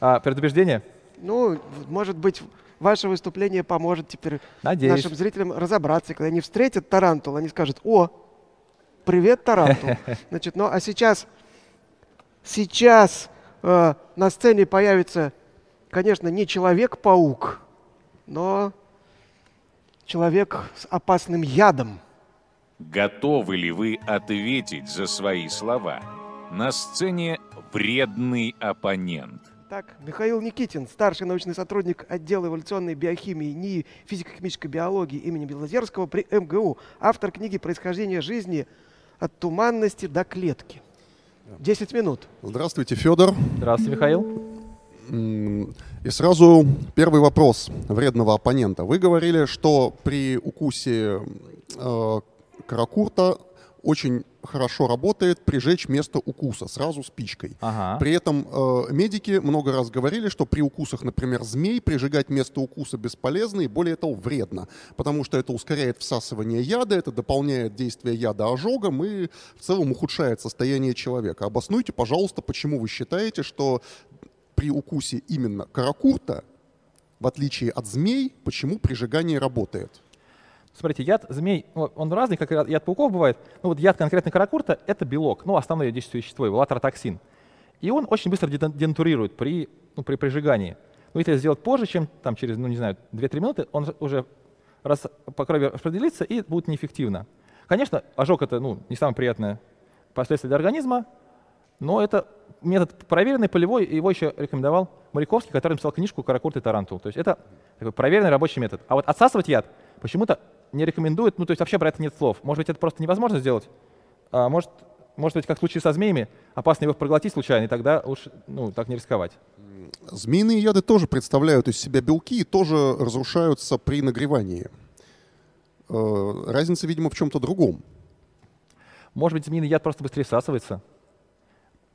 а, предубеждения. Ну, может быть, ваше выступление поможет теперь Надеюсь. нашим зрителям разобраться. Когда они встретят тарантул, они скажут, о, привет, тарантул. *laughs* Значит, ну а сейчас, сейчас э, на сцене появится, конечно, не человек-паук, но человек с опасным ядом. Готовы ли вы ответить за свои слова? На сцене вредный оппонент. Так, Михаил Никитин, старший научный сотрудник отдела эволюционной биохимии НИИ физико-химической биологии имени Белозерского при МГУ, автор книги «Происхождение жизни от туманности до клетки». 10 минут. Здравствуйте, Федор. Здравствуйте, Михаил. И сразу первый вопрос вредного оппонента. Вы говорили, что при укусе э, каракурта очень хорошо работает прижечь место укуса сразу спичкой. Ага. При этом э, медики много раз говорили, что при укусах, например, змей, прижигать место укуса бесполезно и более того вредно, потому что это ускоряет всасывание яда, это дополняет действие яда ожогом и в целом ухудшает состояние человека. Обоснуйте, пожалуйста, почему вы считаете, что при укусе именно каракурта, в отличие от змей, почему прижигание работает? Смотрите, яд змей, ну, он разный, как яд пауков бывает. Ну вот яд конкретно каракурта — это белок, ну основное действующее вещество, его латротоксин. И он очень быстро ден- денатурирует при, ну, при прижигании. Но если сделать позже, чем там, через, ну не знаю, 2-3 минуты, он же уже раз по крови распределится и будет неэффективно. Конечно, ожог — это ну, не самое приятное последствие для организма, но это метод проверенный, полевой, его еще рекомендовал Мариковский, который написал книжку «Каракурт и тарантул». То есть это такой проверенный рабочий метод. А вот отсасывать яд почему-то не рекомендуют, ну то есть вообще про это нет слов. Может быть, это просто невозможно сделать, а может, может быть, как в случае со змеями, опасно его проглотить случайно, и тогда лучше ну, так не рисковать. Змеиные яды тоже представляют из себя белки и тоже разрушаются при нагревании. Э, Разница, видимо, в чем-то другом. Может быть, змеиный яд просто быстрее всасывается.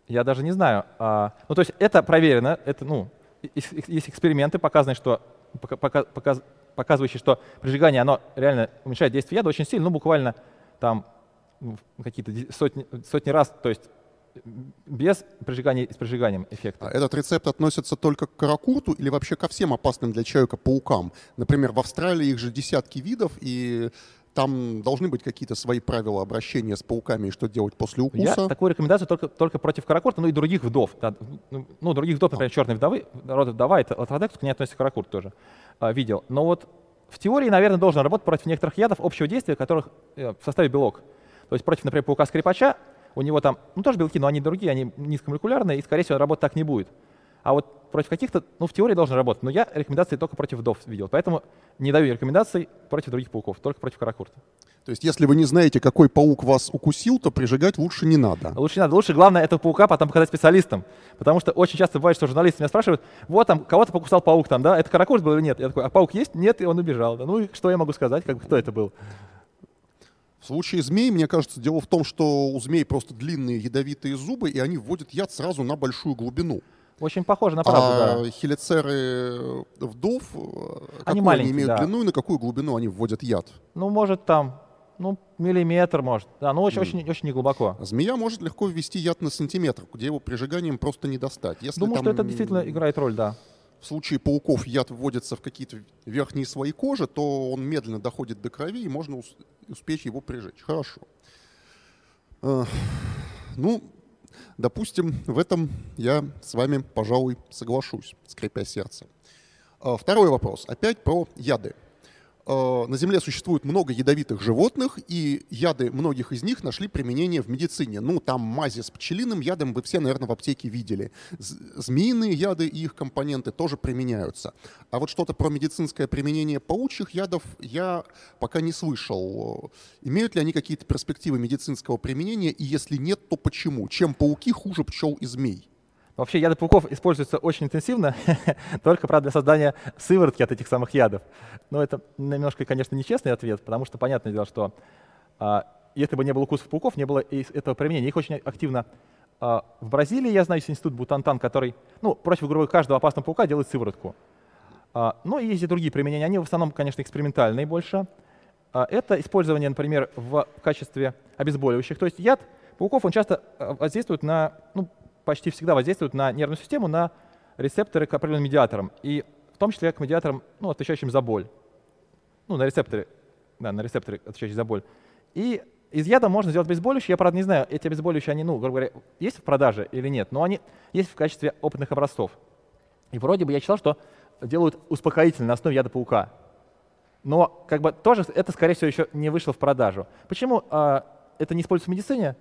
Я даже не знаю. А, ну, то есть это проверено, это, ну, есть эксперименты, показанные, что, показ, показывающие, что прижигание, оно реально уменьшает действие яда очень сильно, ну, буквально там какие-то сотни, сотни раз, то есть без прижигания и с прижиганием эффекта. А этот рецепт относится только к каракурту или вообще ко всем опасным для человека паукам? Например, в Австралии их же десятки видов, и там должны быть какие-то свои правила обращения с пауками и что делать после укуса. Я такую рекомендацию только, только против каракурта, ну и других вдов. Да, ну, ну других вдов, например, черной вдовы, рода вдова, это латвадекс, к ней относится каракурт тоже, а, видел. Но вот в теории, наверное, должен работать против некоторых ядов общего действия, которых э, в составе белок. То есть против, например, паука-скрипача у него там, ну тоже белки, но они другие, они низкомолекулярные, и, скорее всего, работать так не будет. А вот против каких-то, ну, в теории должен работать. Но я рекомендации только против вдов видел. Поэтому не даю рекомендаций против других пауков, только против каракурта. То есть, если вы не знаете, какой паук вас укусил, то прижигать лучше не надо. Лучше не надо. Лучше, главное, этого паука потом показать специалистам. Потому что очень часто бывает, что журналисты меня спрашивают, вот там, кого-то покусал паук там, да, это каракурт был или нет? Я такой, а паук есть? Нет, и он убежал. Да. Ну и что я могу сказать, как бы, кто это был? В случае змей, мне кажется, дело в том, что у змей просто длинные ядовитые зубы, и они вводят яд сразу на большую глубину. Очень похоже на правду, а да. хелицеры вдов, э, они какую они имеют да. длину и на какую глубину они вводят яд? Ну, может, там, ну, миллиметр, может. Да, ну, очень, mm. очень, очень неглубоко. Змея может легко ввести яд на сантиметр, где его прижиганием просто не достать. Если Думаю, там... что это действительно играет роль, да в случае пауков яд вводится в какие-то верхние слои кожи, то он медленно доходит до крови, и можно успеть его прижечь. Хорошо. Ну, допустим, в этом я с вами, пожалуй, соглашусь, скрипя сердце. А, второй вопрос. Опять про яды. Э, на Земле существует много ядовитых животных, и яды многих из них нашли применение в медицине. Ну, там мази с пчелиным ядом вы все, наверное, в аптеке видели. Змеиные яды и их компоненты тоже применяются. А вот что-то про медицинское применение паучьих ядов я пока не слышал. Имеют ли они какие-то перспективы медицинского применения, и если нет, то почему? Чем пауки хуже пчел и змей? Вообще яды пауков используются очень интенсивно, *laughs* только, правда, для создания сыворотки от этих самых ядов. Но это немножко, конечно, нечестный ответ, потому что понятное дело, что а, если бы не было укусов пауков, не было этого применения. Их очень активно а, в Бразилии, я знаю, есть институт Бутантан, который, ну, против, грубо говоря, каждого опасного паука делает сыворотку. А, ну, и есть и другие применения. Они в основном, конечно, экспериментальные больше. А, это использование, например, в качестве обезболивающих. То есть яд пауков, он часто а, воздействует на, ну, почти всегда воздействуют на нервную систему, на рецепторы к определенным медиаторам, и в том числе к медиаторам, ну, отвечающим за боль. Ну, на рецепторы, да, на рецепторы, отвечающие за боль. И из яда можно сделать обезболивающие. Я, правда, не знаю, эти обезболивающие, они, ну, грубо говоря, есть в продаже или нет, но они есть в качестве опытных образцов. И вроде бы я читал, что делают успокоительные на основе яда паука. Но как бы тоже это, скорее всего, еще не вышло в продажу. Почему э, это не используется в медицине?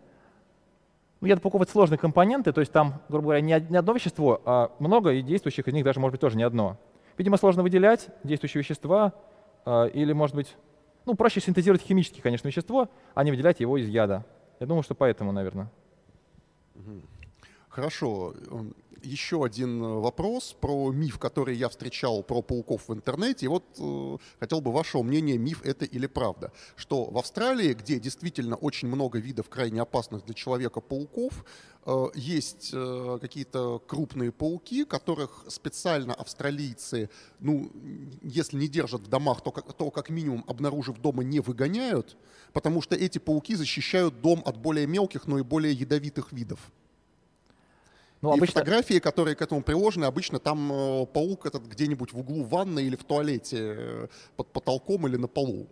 Ну, яд упаковывать сложные компоненты, то есть там, грубо говоря, не одно вещество, а много, и действующих из них даже может быть тоже не одно. Видимо, сложно выделять действующие вещества, а, или, может быть, ну, проще синтезировать химические, конечно, вещество, а не выделять его из яда. Я думаю, что поэтому, наверное. Хорошо еще один э, вопрос про миф, который я встречал про пауков в интернете. И вот э, хотел бы вашего мнения, миф это или правда. Что в Австралии, где действительно очень много видов крайне опасных для человека пауков, э, есть э, какие-то крупные пауки, которых специально австралийцы, ну, если не держат в домах, то как, то как минимум обнаружив дома не выгоняют, потому что эти пауки защищают дом от более мелких, но и более ядовитых видов. Ну, и обычно... фотографии, которые к этому приложены, обычно там э, паук этот где-нибудь в углу ванны или в туалете э, под потолком или на полу.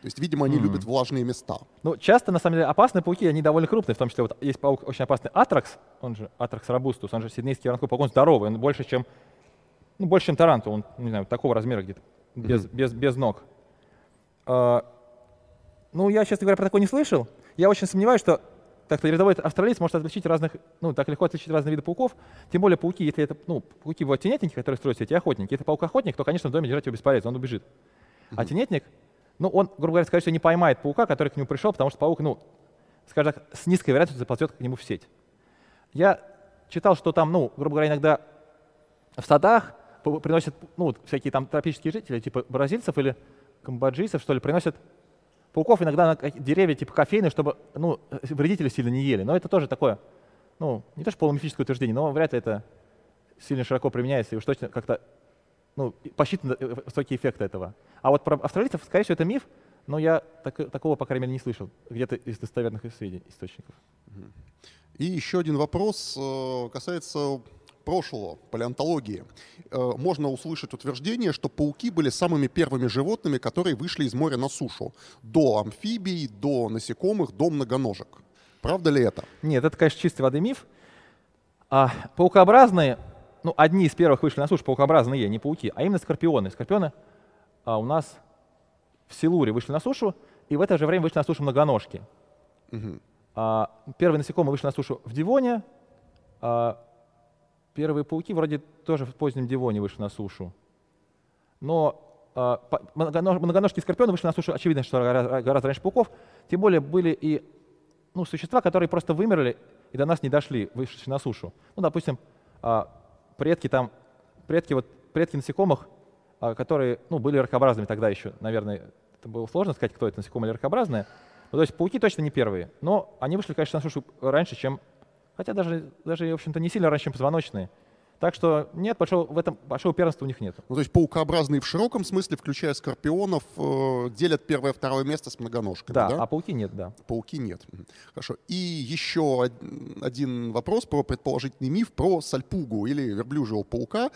То есть, видимо, они mm. любят влажные места. Ну, часто, на самом деле, опасные пауки, они довольно крупные, в том числе вот есть паук очень опасный Атракс, он же Атракс робустус, он же сиднейский воронковый паук, он здоровый, он больше, чем, ну, больше, чем тарантул, он, не знаю, такого размера где-то, без, mm-hmm. без, без ног. А, ну, я, честно говоря, про такое не слышал. Я очень сомневаюсь, что так рядовой австралиец может отличить разных, ну, так легко отличить разные виды пауков. Тем более пауки, если это, ну, пауки вот тенетники, которые строят сети, охотники. Если паук-охотник, то, конечно, в доме держать его бесполезно, он убежит. А тенетник, ну, он, грубо говоря, скорее всего, не поймает паука, который к нему пришел, потому что паук, ну, скажем так, с низкой вероятностью заползет к нему в сеть. Я читал, что там, ну, грубо говоря, иногда в садах приносят, ну, всякие там тропические жители, типа бразильцев или камбоджийцев, что ли, приносят пауков иногда на деревья типа кофейные, чтобы ну, вредители сильно не ели. Но это тоже такое ну, не то что полумифическое утверждение, но вряд ли это сильно широко применяется и уж точно как-то ну, посчитаны э, высокие эффекты этого. А вот про австралийцев, скорее всего, это миф, но я так, такого, по крайней мере, не слышал где-то из достоверных источников. И еще один вопрос э, касается прошлого, палеонтологии. Э, можно услышать утверждение, что пауки были самыми первыми животными, которые вышли из моря на сушу. До амфибий, до насекомых, до многоножек. Правда ли это? Нет, это, конечно, чистой воды миф. А паукообразные, ну, одни из первых вышли на сушу, паукообразные, не пауки, а именно скорпионы. Скорпионы а, у нас в Силуре вышли на сушу, и в это же время вышли на сушу многоножки. Угу. А, первые насекомые вышли на сушу в Дивоне, а, первые пауки вроде тоже в позднем Дивоне вышли на сушу. Но а, многоножки скорпионы вышли на сушу, очевидно, что гораздо раньше пауков. Тем более были и ну, существа, которые просто вымерли и до нас не дошли, вышли на сушу. Ну, допустим, а, предки там, предки, вот, предки насекомых, а, которые ну, были ракообразными тогда еще, наверное, это было сложно сказать, кто это, насекомое или ракообразное. Ну, то есть пауки точно не первые, но они вышли, конечно, на сушу раньше, чем, хотя даже, даже в общем-то, не сильно раньше, чем позвоночные. Так что нет, большого, в этом большого первенства у них нет. Ну, то есть паукообразные в широком смысле, включая скорпионов, э, делят первое и второе место с многоножками, да, да? а пауки нет, да. Пауки нет. Хорошо. И еще один вопрос про предположительный миф про сальпугу или верблюжьего паука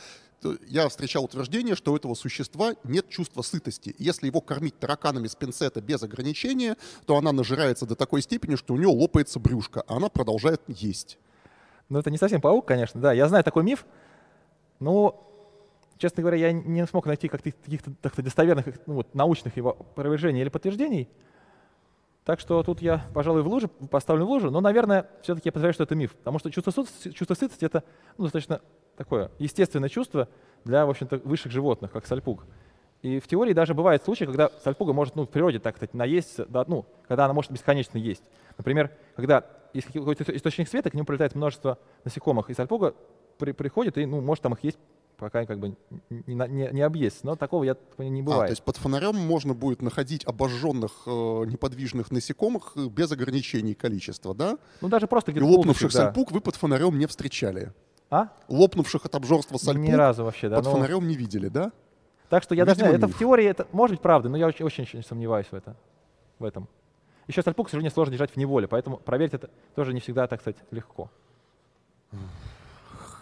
я встречал утверждение, что у этого существа нет чувства сытости. Если его кормить тараканами с пинцета без ограничения, то она нажирается до такой степени, что у нее лопается брюшко, а она продолжает есть. Ну, это не совсем паук, конечно, да. Я знаю такой миф, но, честно говоря, я не смог найти каких-то достоверных, ну, вот, научных его опровержений или подтверждений. Так что тут я, пожалуй, в лужу, поставлю в лужу, но, наверное, все-таки я подтверждаю, что это миф. Потому что чувство чувство сытости — это ну, достаточно такое естественное чувство для, в общем-то, высших животных, как сальпуг. И в теории даже бывают случаи, когда сальпуга может ну, в природе, так сказать, наесть, да, ну, когда она может бесконечно есть. Например, когда есть какой-то источник света, к нему прилетает множество насекомых, и сальпуга при, приходит и ну, может там их есть пока как бы не, не, не объесть. Но такого я не бывает. А, то есть под фонарем можно будет находить обожженных э, неподвижных насекомых без ограничений количества, да? Ну даже просто И лопнувших да. сальпуг вы под фонарем не встречали? А? Лопнувших от обжорства сальпуг Ни разу вообще, да. под но... фонарем не видели, да? Так что я Видимо, даже это в теории, это может быть правда, но я очень, очень, очень сомневаюсь в, это, в этом. Еще сальпуг, к сожалению, сложно держать в неволе, поэтому проверить это тоже не всегда, так сказать, легко.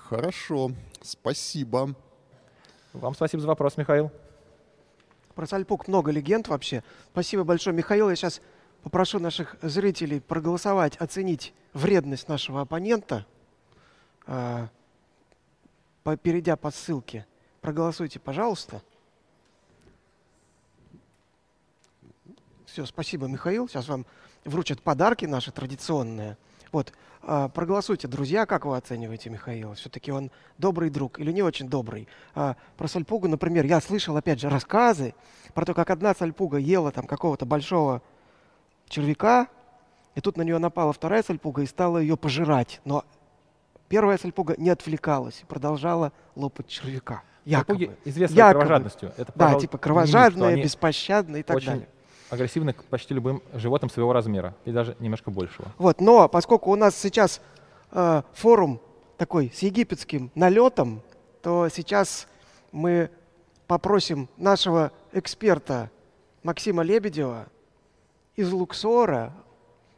Хорошо, спасибо. Вам спасибо за вопрос, Михаил. Про сальпук много легенд вообще. Спасибо большое, Михаил. Я сейчас попрошу наших зрителей проголосовать, оценить вредность нашего оппонента, перейдя по ссылке. Проголосуйте, пожалуйста. Все, спасибо, Михаил. Сейчас вам вручат подарки наши традиционные. Вот, а, проголосуйте, друзья, как вы оцениваете Михаила? Все-таки он добрый друг или не очень добрый? А, про сальпугу, например, я слышал, опять же, рассказы про то, как одна сальпуга ела там какого-то большого червяка, и тут на нее напала вторая сальпуга и стала ее пожирать. Но первая сальпуга не отвлекалась и продолжала лопать червяка. Якобы. Сальпуги известны якобы. кровожадностью. Это, да, типа кровожадные, беспощадные и так очень далее агрессивны к почти любым животным своего размера и даже немножко большего. Вот, но поскольку у нас сейчас э, форум такой с египетским налетом, то сейчас мы попросим нашего эксперта Максима Лебедева из Луксора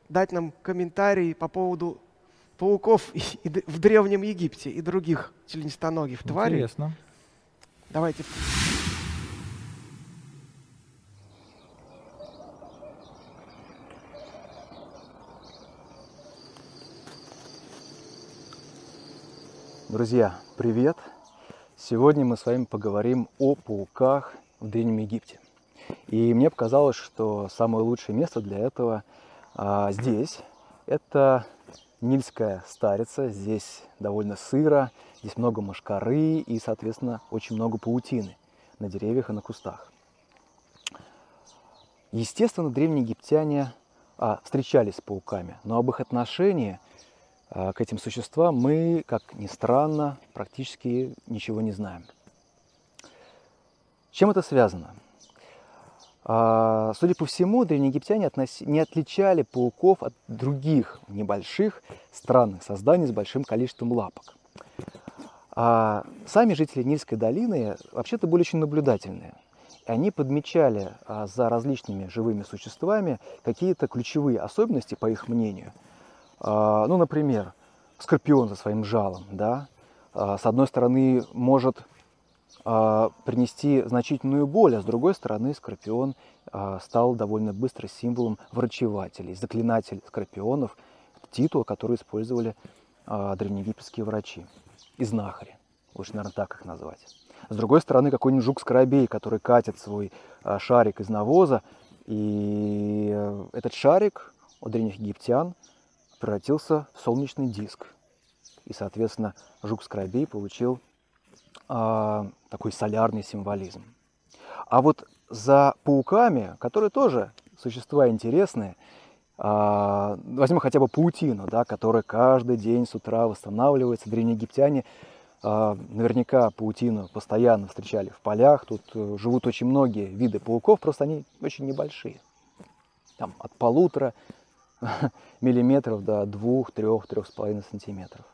дать нам комментарий по поводу пауков в Древнем Египте и других членистоногих тварей. Интересно. Давайте. Друзья, привет! Сегодня мы с вами поговорим о пауках в Древнем Египте. И мне показалось, что самое лучшее место для этого а, здесь. Это Нильская старица. Здесь довольно сыро, здесь много мошкары и, соответственно, очень много паутины на деревьях и на кустах. Естественно, древние египтяне а, встречались с пауками, но об их отношении – а, к этим существам мы, как ни странно, практически ничего не знаем. Чем это связано? А, судя по всему, древнеегиптяне относи... не отличали пауков от других небольших странных созданий с большим количеством лапок. А сами жители Нильской долины вообще-то были очень наблюдательные. Они подмечали а, за различными живыми существами какие-то ключевые особенности, по их мнению. А, ну, например, скорпион за своим жалом, да, с одной стороны, может принести значительную боль, а с другой стороны Скорпион а, стал довольно быстро символом врачевателей, заклинатель скорпионов, титул, который использовали а, древнеегипетские врачи и знахари, лучше, наверное, так их назвать. С другой стороны, какой-нибудь жук-скоробей, который катит свой шарик из навоза, и этот шарик у древних египтян превратился в солнечный диск. И, соответственно, жук-скоробей получил а, такой солярный символизм. А вот за пауками, которые тоже существа интересные, а, возьмем хотя бы паутину, да, которая каждый день с утра восстанавливается. Древние египтяне а, наверняка паутину постоянно встречали в полях. Тут э, живут очень многие виды пауков, просто они очень небольшие. Там от полутора *laughs* миллиметров до двух, трех, трех с половиной сантиметров.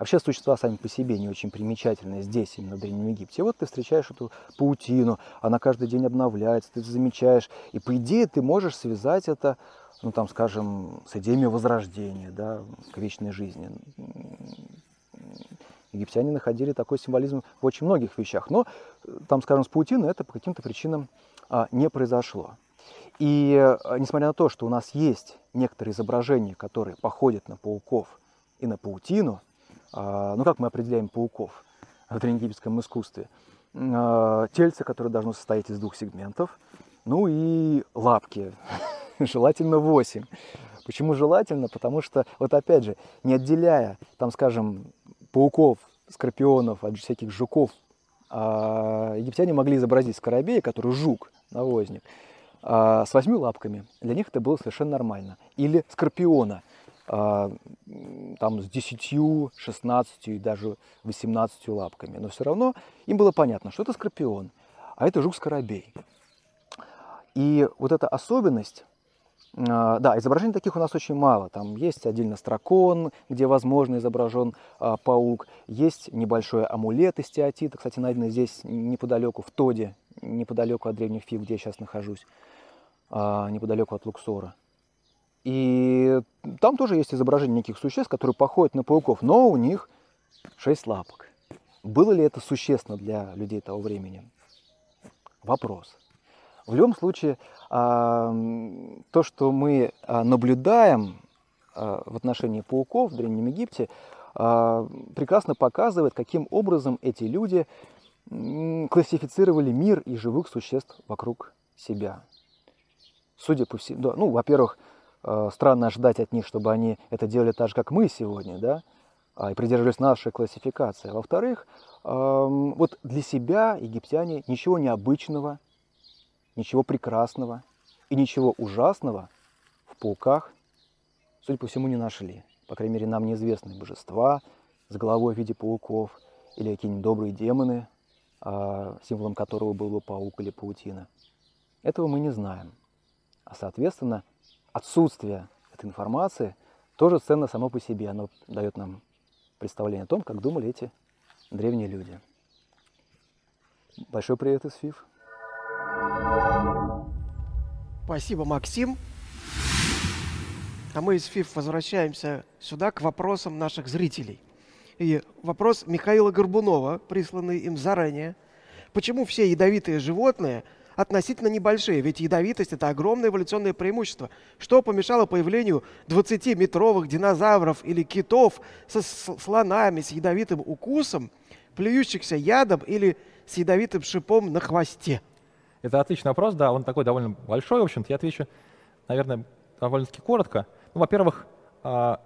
Вообще существа сами по себе не очень примечательные здесь, именно в Древнем Египте. И вот ты встречаешь эту паутину, она каждый день обновляется, ты это замечаешь. И по идее ты можешь связать это, ну там, скажем, с идеями возрождения, да, к вечной жизни. Египтяне находили такой символизм в очень многих вещах. Но там, скажем, с паутиной это по каким-то причинам а, не произошло. И а, несмотря на то, что у нас есть некоторые изображения, которые походят на пауков и на паутину, ну как мы определяем пауков в древнеегипетском искусстве? А, тельце, которое должно состоять из двух сегментов, ну и лапки, *laughs* желательно 8. Почему желательно? Потому что, вот опять же, не отделяя, там, скажем, пауков, скорпионов от всяких жуков, а, египтяне могли изобразить скоробея, который жук, навозник, с восьми лапками. Для них это было совершенно нормально. Или скорпиона, а, там с 10, 16 и даже 18 лапками. Но все равно им было понятно, что это скорпион, а это жук-скоробей. И вот эта особенность, а, да, изображений таких у нас очень мало. Там есть отдельно строкон, где, возможно, изображен а, паук. Есть небольшой амулет из теотита, кстати, найденный здесь неподалеку, в Тоде, неподалеку от древних Фив, где я сейчас нахожусь, неподалеку от Луксора. И там тоже есть изображение неких существ, которые походят на пауков, но у них шесть лапок. Было ли это существенно для людей того времени? Вопрос. В любом случае, а, то, что мы а, наблюдаем а, в отношении пауков в Древнем Египте, прекрасно показывает, каким образом эти люди классифицировали мир и живых существ вокруг себя. Судя по всему, да, ну, во-первых, странно ожидать от них, чтобы они это делали так же, как мы сегодня, да, а, и придерживались нашей классификации. Во-вторых, вот для себя египтяне ничего необычного, ничего прекрасного и ничего ужасного в пауках, судя по всему, не нашли. По крайней мере, нам неизвестны божества с головой в виде пауков или какие-нибудь добрые демоны, а, символом которого был бы паук или паутина. Этого мы не знаем. А соответственно, отсутствие этой информации тоже ценно само по себе. Оно дает нам представление о том, как думали эти древние люди. Большой привет из ФИФ. Спасибо, Максим. А мы из ФИФ возвращаемся сюда к вопросам наших зрителей. И вопрос Михаила Горбунова, присланный им заранее. Почему все ядовитые животные – относительно небольшие, ведь ядовитость – это огромное эволюционное преимущество. Что помешало появлению 20-метровых динозавров или китов со слонами, с ядовитым укусом, плюющихся ядом или с ядовитым шипом на хвосте? Это отличный вопрос, да, он такой довольно большой, в общем-то, я отвечу, наверное, довольно-таки коротко. Ну, во-первых, а,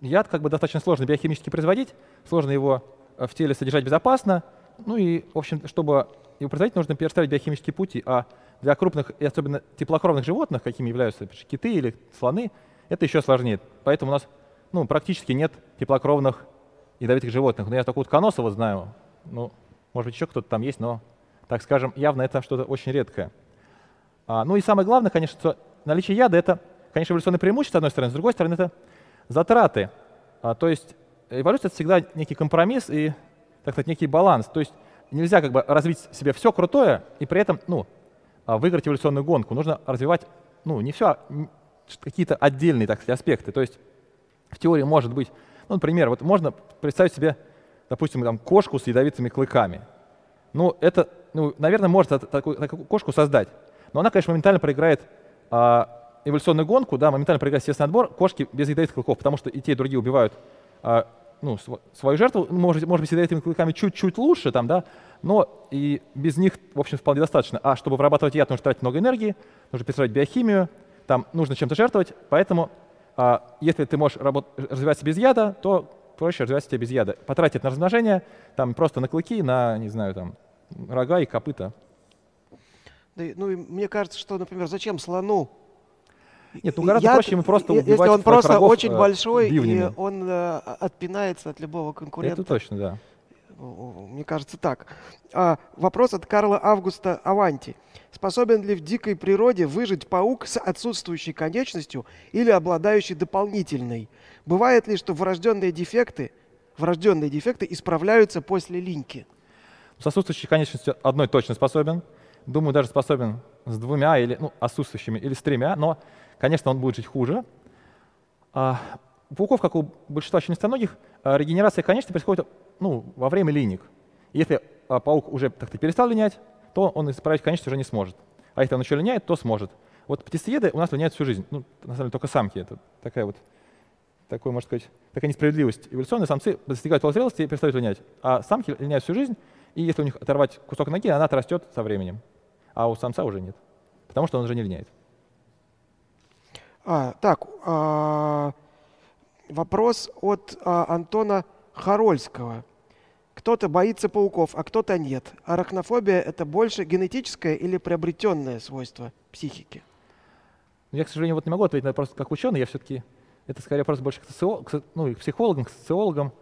яд как бы достаточно сложно биохимически производить, сложно его в теле содержать безопасно, ну и, в общем, чтобы его производить, нужно переставить биохимические пути, а для крупных и особенно теплокровных животных, какими являются киты или слоны, это еще сложнее. Поэтому у нас ну, практически нет теплокровных ядовитых животных. Но я только утконоса вот знаю. Ну, может быть, еще кто-то там есть, но так скажем, явно это что-то очень редкое. А, ну и самое главное, конечно, что наличие яда — это, конечно, эволюционное преимущество, с одной стороны, с другой стороны, это затраты. А, то есть эволюция — это всегда некий компромисс и, так сказать, некий баланс. То есть нельзя как бы развить себе все крутое и при этом, ну, а, выиграть эволюционную гонку. Нужно развивать, ну, не все, а какие-то отдельные, так сказать, аспекты. То есть в теории может быть, ну, например, вот можно представить себе, допустим, там, кошку с ядовитыми клыками. Ну, это, ну, наверное, может такую, такую кошку создать. Но она, конечно, моментально проиграет а, эволюционную гонку, да, моментально проиграет естественный отбор кошки без ядовитых клыков, потому что и те, и другие убивают а, ну, свою жертву, может, может быть, ядовитыми клыками чуть-чуть лучше, там, да, но и без них, в общем, вполне достаточно. А чтобы вырабатывать яд, нужно тратить много энергии, нужно перестроить биохимию, там нужно чем-то жертвовать, поэтому а, если ты можешь работ- развиваться без яда, то проще развиваться тебе без яда. Потратить на размножение, там просто на клыки, на, не знаю, там, рога и копыта. Да, ну, и мне кажется, что, например, зачем слону нет, ну гораздо Яд, проще ему просто убивать Если он просто врагов, очень э, большой, бивнями. и он э, отпинается от любого конкурента. Это точно, да. Мне кажется так. А, вопрос от Карла Августа Аванти. Способен ли в дикой природе выжить паук с отсутствующей конечностью или обладающий дополнительной? Бывает ли, что врожденные дефекты, врожденные дефекты исправляются после линьки? С отсутствующей конечностью одной точно способен. Думаю, даже способен с двумя или ну, отсутствующими или с тремя, но, конечно, он будет жить хуже. А, у пауков, как у большинства членистоногих, а, регенерация конечностей происходит ну, во время линик. Если а, паук уже так перестал линять, то он исправить конечность уже не сможет. А если он еще линяет, то сможет. Вот птицееды у нас линяют всю жизнь. Ну, на самом деле, только самки. Это такая вот, такой, можно сказать, такая несправедливость. Эволюционные самцы достигают полузрелости и перестают линять. А самки линяют всю жизнь, и если у них оторвать кусок ноги, она отрастет со временем. А у самца уже нет. Потому что он уже не линяет. А, так, а, вопрос от а, Антона Харольского. Кто-то боится пауков, а кто-то нет. Арахнофобия – это больше генетическое или приобретенное свойство психики? Ну, я, к сожалению, вот не могу ответить на вопрос как ученый. Я все-таки это скорее вопрос больше к, социо... к, ну, к психологам, к социологам,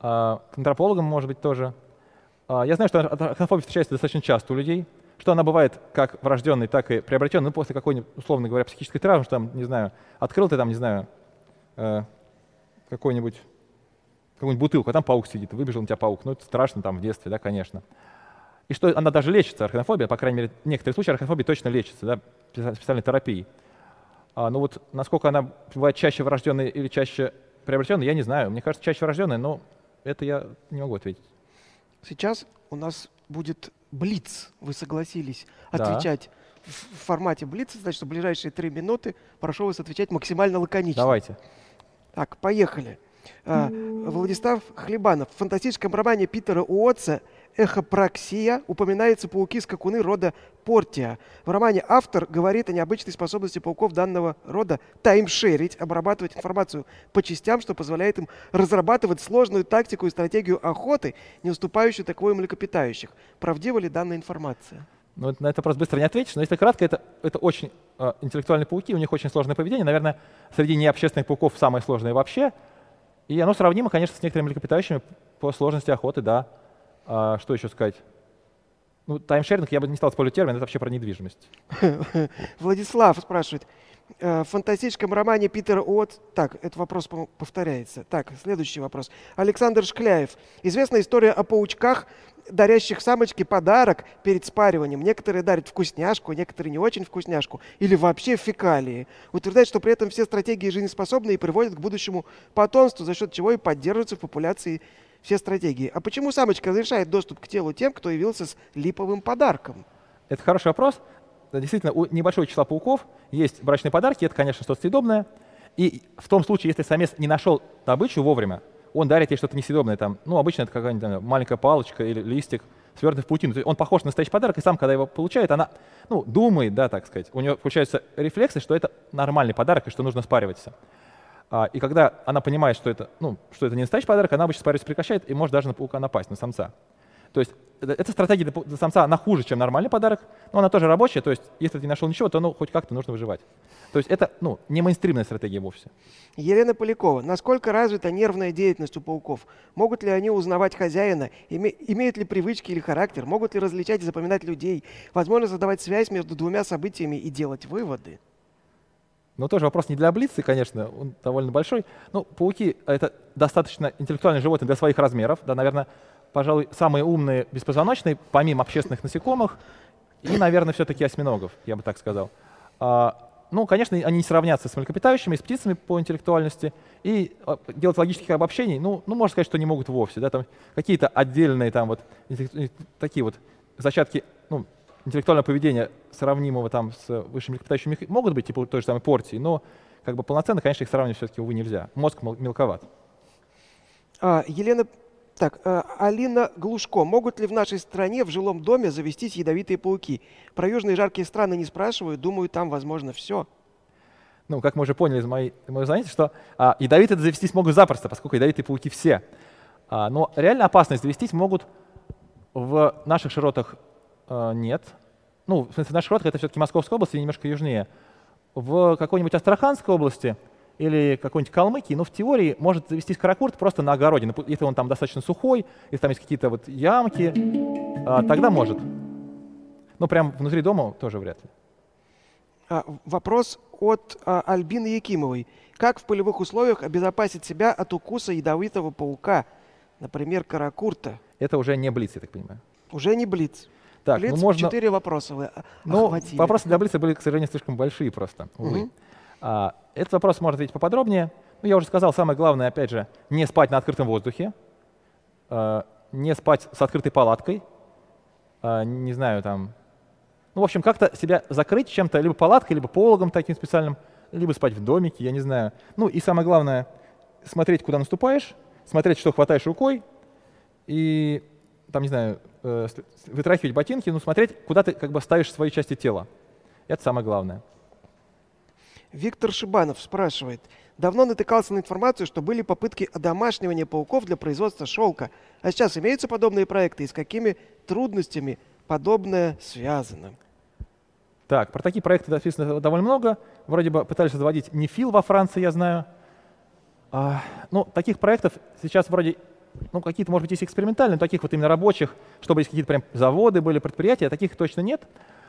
а, к антропологам, может быть, тоже. А, я знаю, что арахнофобия встречается достаточно часто у людей, что она бывает как врожденной, так и приобретенной, ну, после какой-нибудь, условно говоря, психической травмы, что там, не знаю, открыл ты там, не знаю, э, какой-нибудь какую-нибудь бутылку, а там паук сидит, выбежал на тебя паук. Ну, это страшно там в детстве, да, конечно. И что она даже лечится, арахнофобия, по крайней мере, в некоторых случаях арахнофобия точно лечится, да, специальной терапией. А, ну вот насколько она бывает чаще врожденной или чаще приобретенной, я не знаю. Мне кажется, чаще врожденная, но это я не могу ответить. Сейчас у нас будет блиц. Вы согласились отвечать да. в формате блица, значит, в ближайшие три минуты прошу вас отвечать максимально лаконично. Давайте. Так, поехали. А, Владислав Хлебанов. В фантастическом романе Питера Уотса «Эхопраксия» упоминаются пауки-скакуны рода Портия. В романе автор говорит о необычной способности пауков данного рода таймшерить, обрабатывать информацию по частям, что позволяет им разрабатывать сложную тактику и стратегию охоты, не уступающую таковой млекопитающих. Правдива ли данная информация? Ну, на это просто быстро не ответишь, но если кратко, это, это очень э, интеллектуальные пауки, у них очень сложное поведение. Наверное, среди необщественных пауков самое сложное вообще – и оно сравнимо, конечно, с некоторыми млекопитающими по сложности охоты, да. А, что еще сказать? Ну, таймшеринг, я бы не стал спорить термин, это вообще про недвижимость. *laughs* Владислав спрашивает, э, в фантастическом романе Питера От... Так, этот вопрос повторяется. Так, следующий вопрос. Александр Шкляев. Известная история о паучках, дарящих самочке подарок перед спариванием. Некоторые дарят вкусняшку, некоторые не очень вкусняшку. Или вообще фекалии. Утверждает, что при этом все стратегии жизнеспособны и приводят к будущему потомству, за счет чего и поддерживаются в популяции все стратегии. А почему самочка разрешает доступ к телу тем, кто явился с липовым подарком? Это хороший вопрос. Действительно, у небольшого числа пауков есть брачные подарки, это, конечно, что-то съедобное. И в том случае, если самец не нашел добычу вовремя, он дарит ей что-то несъедобное, там, ну, обычно это какая-нибудь маленькая палочка или листик, свернутый в паутину. То есть он похож на настоящий подарок, и сам, когда его получает, она, ну, думает, да, так сказать, у нее получаются рефлексы, что это нормальный подарок и что нужно спариваться. А, и когда она понимает, что это, ну, что это не настоящий подарок, она обычно спариваться прекращает и может даже на паука напасть, на самца. То есть э, эта стратегия для самца, она хуже, чем нормальный подарок, но она тоже рабочая, то есть если ты не нашел ничего, то ну, хоть как-то нужно выживать. То есть это ну, не мейнстримная стратегия вовсе. Елена Полякова. Насколько развита нервная деятельность у пауков? Могут ли они узнавать хозяина? Име- имеют ли привычки или характер? Могут ли различать и запоминать людей? Возможно создавать связь между двумя событиями и делать выводы? Но тоже вопрос не для Блицы, конечно, он довольно большой. Ну, пауки — это достаточно интеллектуальные животные для своих размеров. Да, наверное, пожалуй, самые умные беспозвоночные, помимо общественных насекомых, и, наверное, все-таки осьминогов, я бы так сказал. А, ну, конечно, они не сравнятся с млекопитающими, с птицами по интеллектуальности, и а, делать логических обобщений, ну, ну, можно сказать, что не могут вовсе, да, там какие-то отдельные там вот такие вот зачатки, ну, интеллектуального поведения, сравнимого там с высшими млекопитающими, могут быть, типа той же самой портии, но как бы полноценно, конечно, их сравнивать все-таки, увы, нельзя. Мозг мелковат. А, Елена, так, а, Алина Глушко. Могут ли в нашей стране в жилом доме завестись ядовитые пауки? Про южные жаркие страны не спрашиваю, думаю, там возможно все. Ну, как мы уже поняли из моей, моего занятия, что а, ядовитые завестись могут запросто, поскольку ядовитые пауки все. А, но реально опасность завестись могут в наших широтах а, нет. Ну, в смысле, наша широтка — это все-таки Московская область и немножко южнее. В какой-нибудь Астраханской области или какой-нибудь Калмыкии, ну, в теории может завестись каракурт просто на огороде. Если он там достаточно сухой, если там есть какие-то вот ямки, а, тогда может. Ну, прям внутри дома тоже вряд ли. А, вопрос от а, Альбины Якимовой. Как в полевых условиях обезопасить себя от укуса ядовитого паука, например, каракурта? Это уже не блиц, я так понимаю. Уже не блиц. Так, Блиц, ну можно... четыре вопроса вы Ну, охватили. вопросы для Блица были, к сожалению, слишком большие просто, увы. Мгм. А, этот вопрос можно ответить поподробнее. Ну, я уже сказал, самое главное, опять же, не спать на открытом воздухе, а, не спать с открытой палаткой, а, не знаю, там... Ну, в общем, как-то себя закрыть чем-то, либо палаткой, либо пологом таким специальным, либо спать в домике, я не знаю. Ну, и самое главное, смотреть, куда наступаешь, смотреть, что хватаешь рукой, и, там, не знаю, э, вытряхивать ботинки, ну, смотреть, куда ты как бы ставишь свои части тела. Это самое главное. Виктор Шибанов спрашивает. Давно натыкался на информацию, что были попытки одомашнивания пауков для производства шелка. А сейчас имеются подобные проекты и с какими трудностями подобное связано? Так, про такие проекты написано довольно много. Вроде бы пытались заводить нефил во Франции, я знаю. А, ну, таких проектов сейчас вроде, ну, какие-то, может быть, есть экспериментальные, таких вот именно рабочих, чтобы есть какие-то прям заводы были, предприятия, таких точно нет.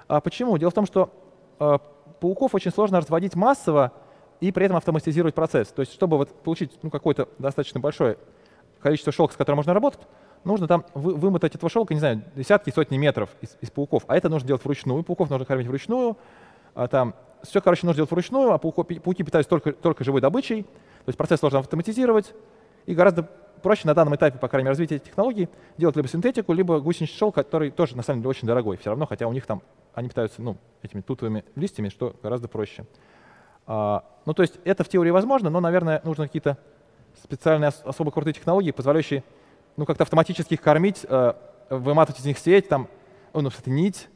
А почему? Дело в том, что а, пауков очень сложно разводить массово и при этом автоматизировать процесс. То есть, чтобы вот получить ну, какое-то достаточно большое количество шелка, с которым можно работать, нужно там вы- вымотать этого шелка, не знаю, десятки, сотни метров из, из пауков. А это нужно делать вручную. Пауков нужно кормить вручную. А там все, короче, нужно делать вручную, а пауко- пауки питаются только, только живой добычей. То есть процесс сложно автоматизировать. И гораздо проще на данном этапе, по крайней мере, развития технологий, делать либо синтетику, либо гусеничный шелк, который тоже, на самом деле, очень дорогой. Все равно, хотя у них там, они питаются, ну, этими тутовыми листьями, что гораздо проще. А, ну, то есть это в теории возможно, но, наверное, нужно какие-то специальные ос- особо крутые технологии, позволяющие, ну, как-то автоматически их кормить, э, выматывать из них сеть, там, ну, кстати, нить.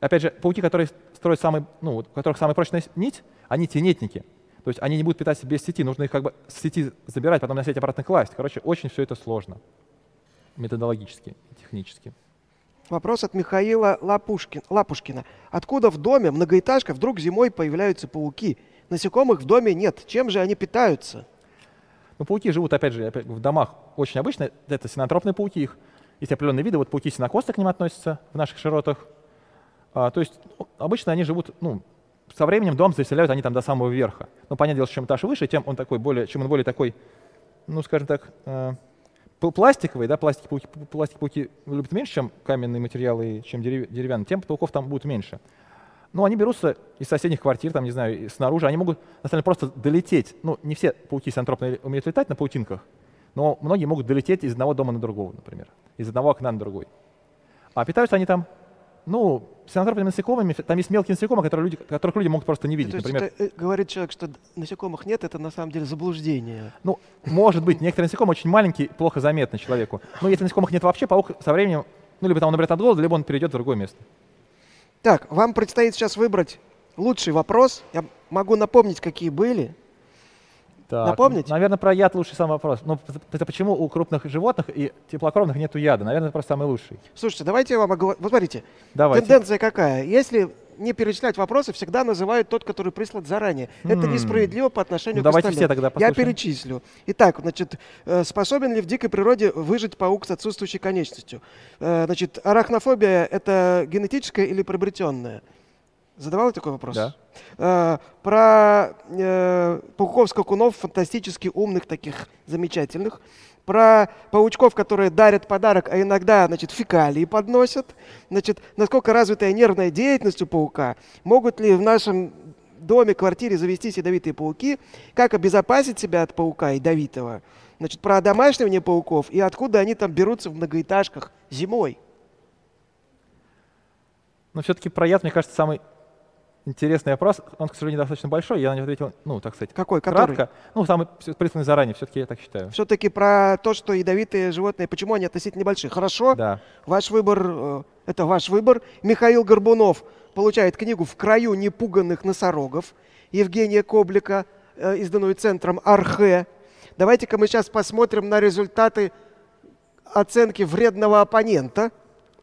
Опять же, пауки, которые строят самый, ну, у которых самая прочная нить, они тенетники. То есть они не будут питаться без сети, нужно их как бы с сети забирать, потом на сеть обратно класть. Короче, очень все это сложно методологически и технически. Вопрос от Михаила Лапушкин, Лапушкина. Откуда в доме многоэтажка вдруг зимой появляются пауки? Насекомых в доме нет. Чем же они питаются? Ну, пауки живут, опять же, в домах очень обычно. Это синантропные пауки, их есть определенные виды. Вот пауки синокоста к ним относятся в наших широтах. А, то есть ну, обычно они живут, ну, со временем дом заселяют они там до самого верха. Ну, понятное дело, что чем этаж выше, тем он такой более, чем он более такой, ну, скажем так, э, пл- пластиковый, да, пластики пауки, пластик пауки любят меньше, чем каменные материалы, чем дерев- деревянные, тем пауков там будет меньше. Ну, они берутся из соседних квартир, там, не знаю, снаружи, они могут, на самом деле, просто долететь. Ну, не все пауки синантропные умеют летать на паутинках, но многие могут долететь из одного дома на другого, например, из одного окна на другой. А питаются они там, ну, синантропными насекомыми, там есть мелкие насекомые, которые люди, которых люди могут просто не видеть. То есть например, это, э, говорит человек, что насекомых нет, это на самом деле заблуждение. Ну, может быть, некоторые насекомые очень маленькие, плохо заметны человеку. Но если насекомых нет вообще, паук со временем, ну, либо там он умрет от голода, либо он перейдет в другое место. Так, вам предстоит сейчас выбрать лучший вопрос. Я могу напомнить, какие были. Так, Напомните? Наверное, про яд лучший самый вопрос. Ну, п- это почему у крупных животных и теплокровных нету яда? Наверное, это просто самый лучший. Слушайте, давайте я вам оговорю. Вот смотрите, Давайте. тенденция какая? Если не перечислять вопросы, всегда называют тот, который прислан заранее. Это несправедливо по отношению Ну, к давайте остальным. все тогда Я послушаем. перечислю. Итак, значит, э, способен ли в дикой природе выжить паук с отсутствующей конечностью? Э, Значит, арахнофобия – это генетическая или приобретенная? Задавал такой вопрос? Да. Э, Про э, пауков-скакунов, фантастически умных таких, замечательных. Про паучков, которые дарят подарок, а иногда, значит, фекалии подносят. Значит, насколько развитая нервная деятельность у паука. Могут ли в нашем доме, квартире завестись ядовитые пауки? Как обезопасить себя от паука ядовитого? Значит, про домашнивание пауков и откуда они там берутся в многоэтажках зимой. Но все-таки про яд, мне кажется, самый интересный вопрос. Он, к сожалению, достаточно большой. Я на него ответил, ну, так сказать, Какой? Который? кратко. Ну, самый присланный заранее, все-таки я так считаю. Все-таки про то, что ядовитые животные, почему они относительно небольшие. Хорошо? Да. Ваш выбор, э, это ваш выбор. Михаил Горбунов получает книгу «В краю непуганных носорогов» Евгения Коблика, э, изданную центром Архе. Давайте-ка мы сейчас посмотрим на результаты оценки вредного оппонента.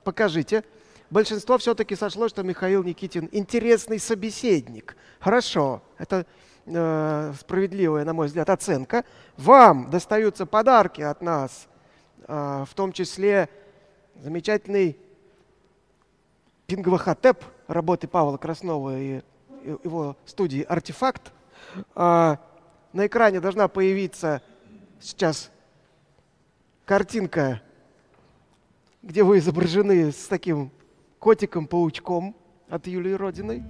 Покажите. Большинство все-таки сошло, что Михаил Никитин интересный собеседник. Хорошо, это э, справедливая, на мой взгляд, оценка. Вам достаются подарки от нас, э, в том числе замечательный Пингвахотеп работы Павла Краснова и его студии «Артефакт». А, на экране должна появиться сейчас картинка, где вы изображены с таким котиком-паучком от Юлии Родиной.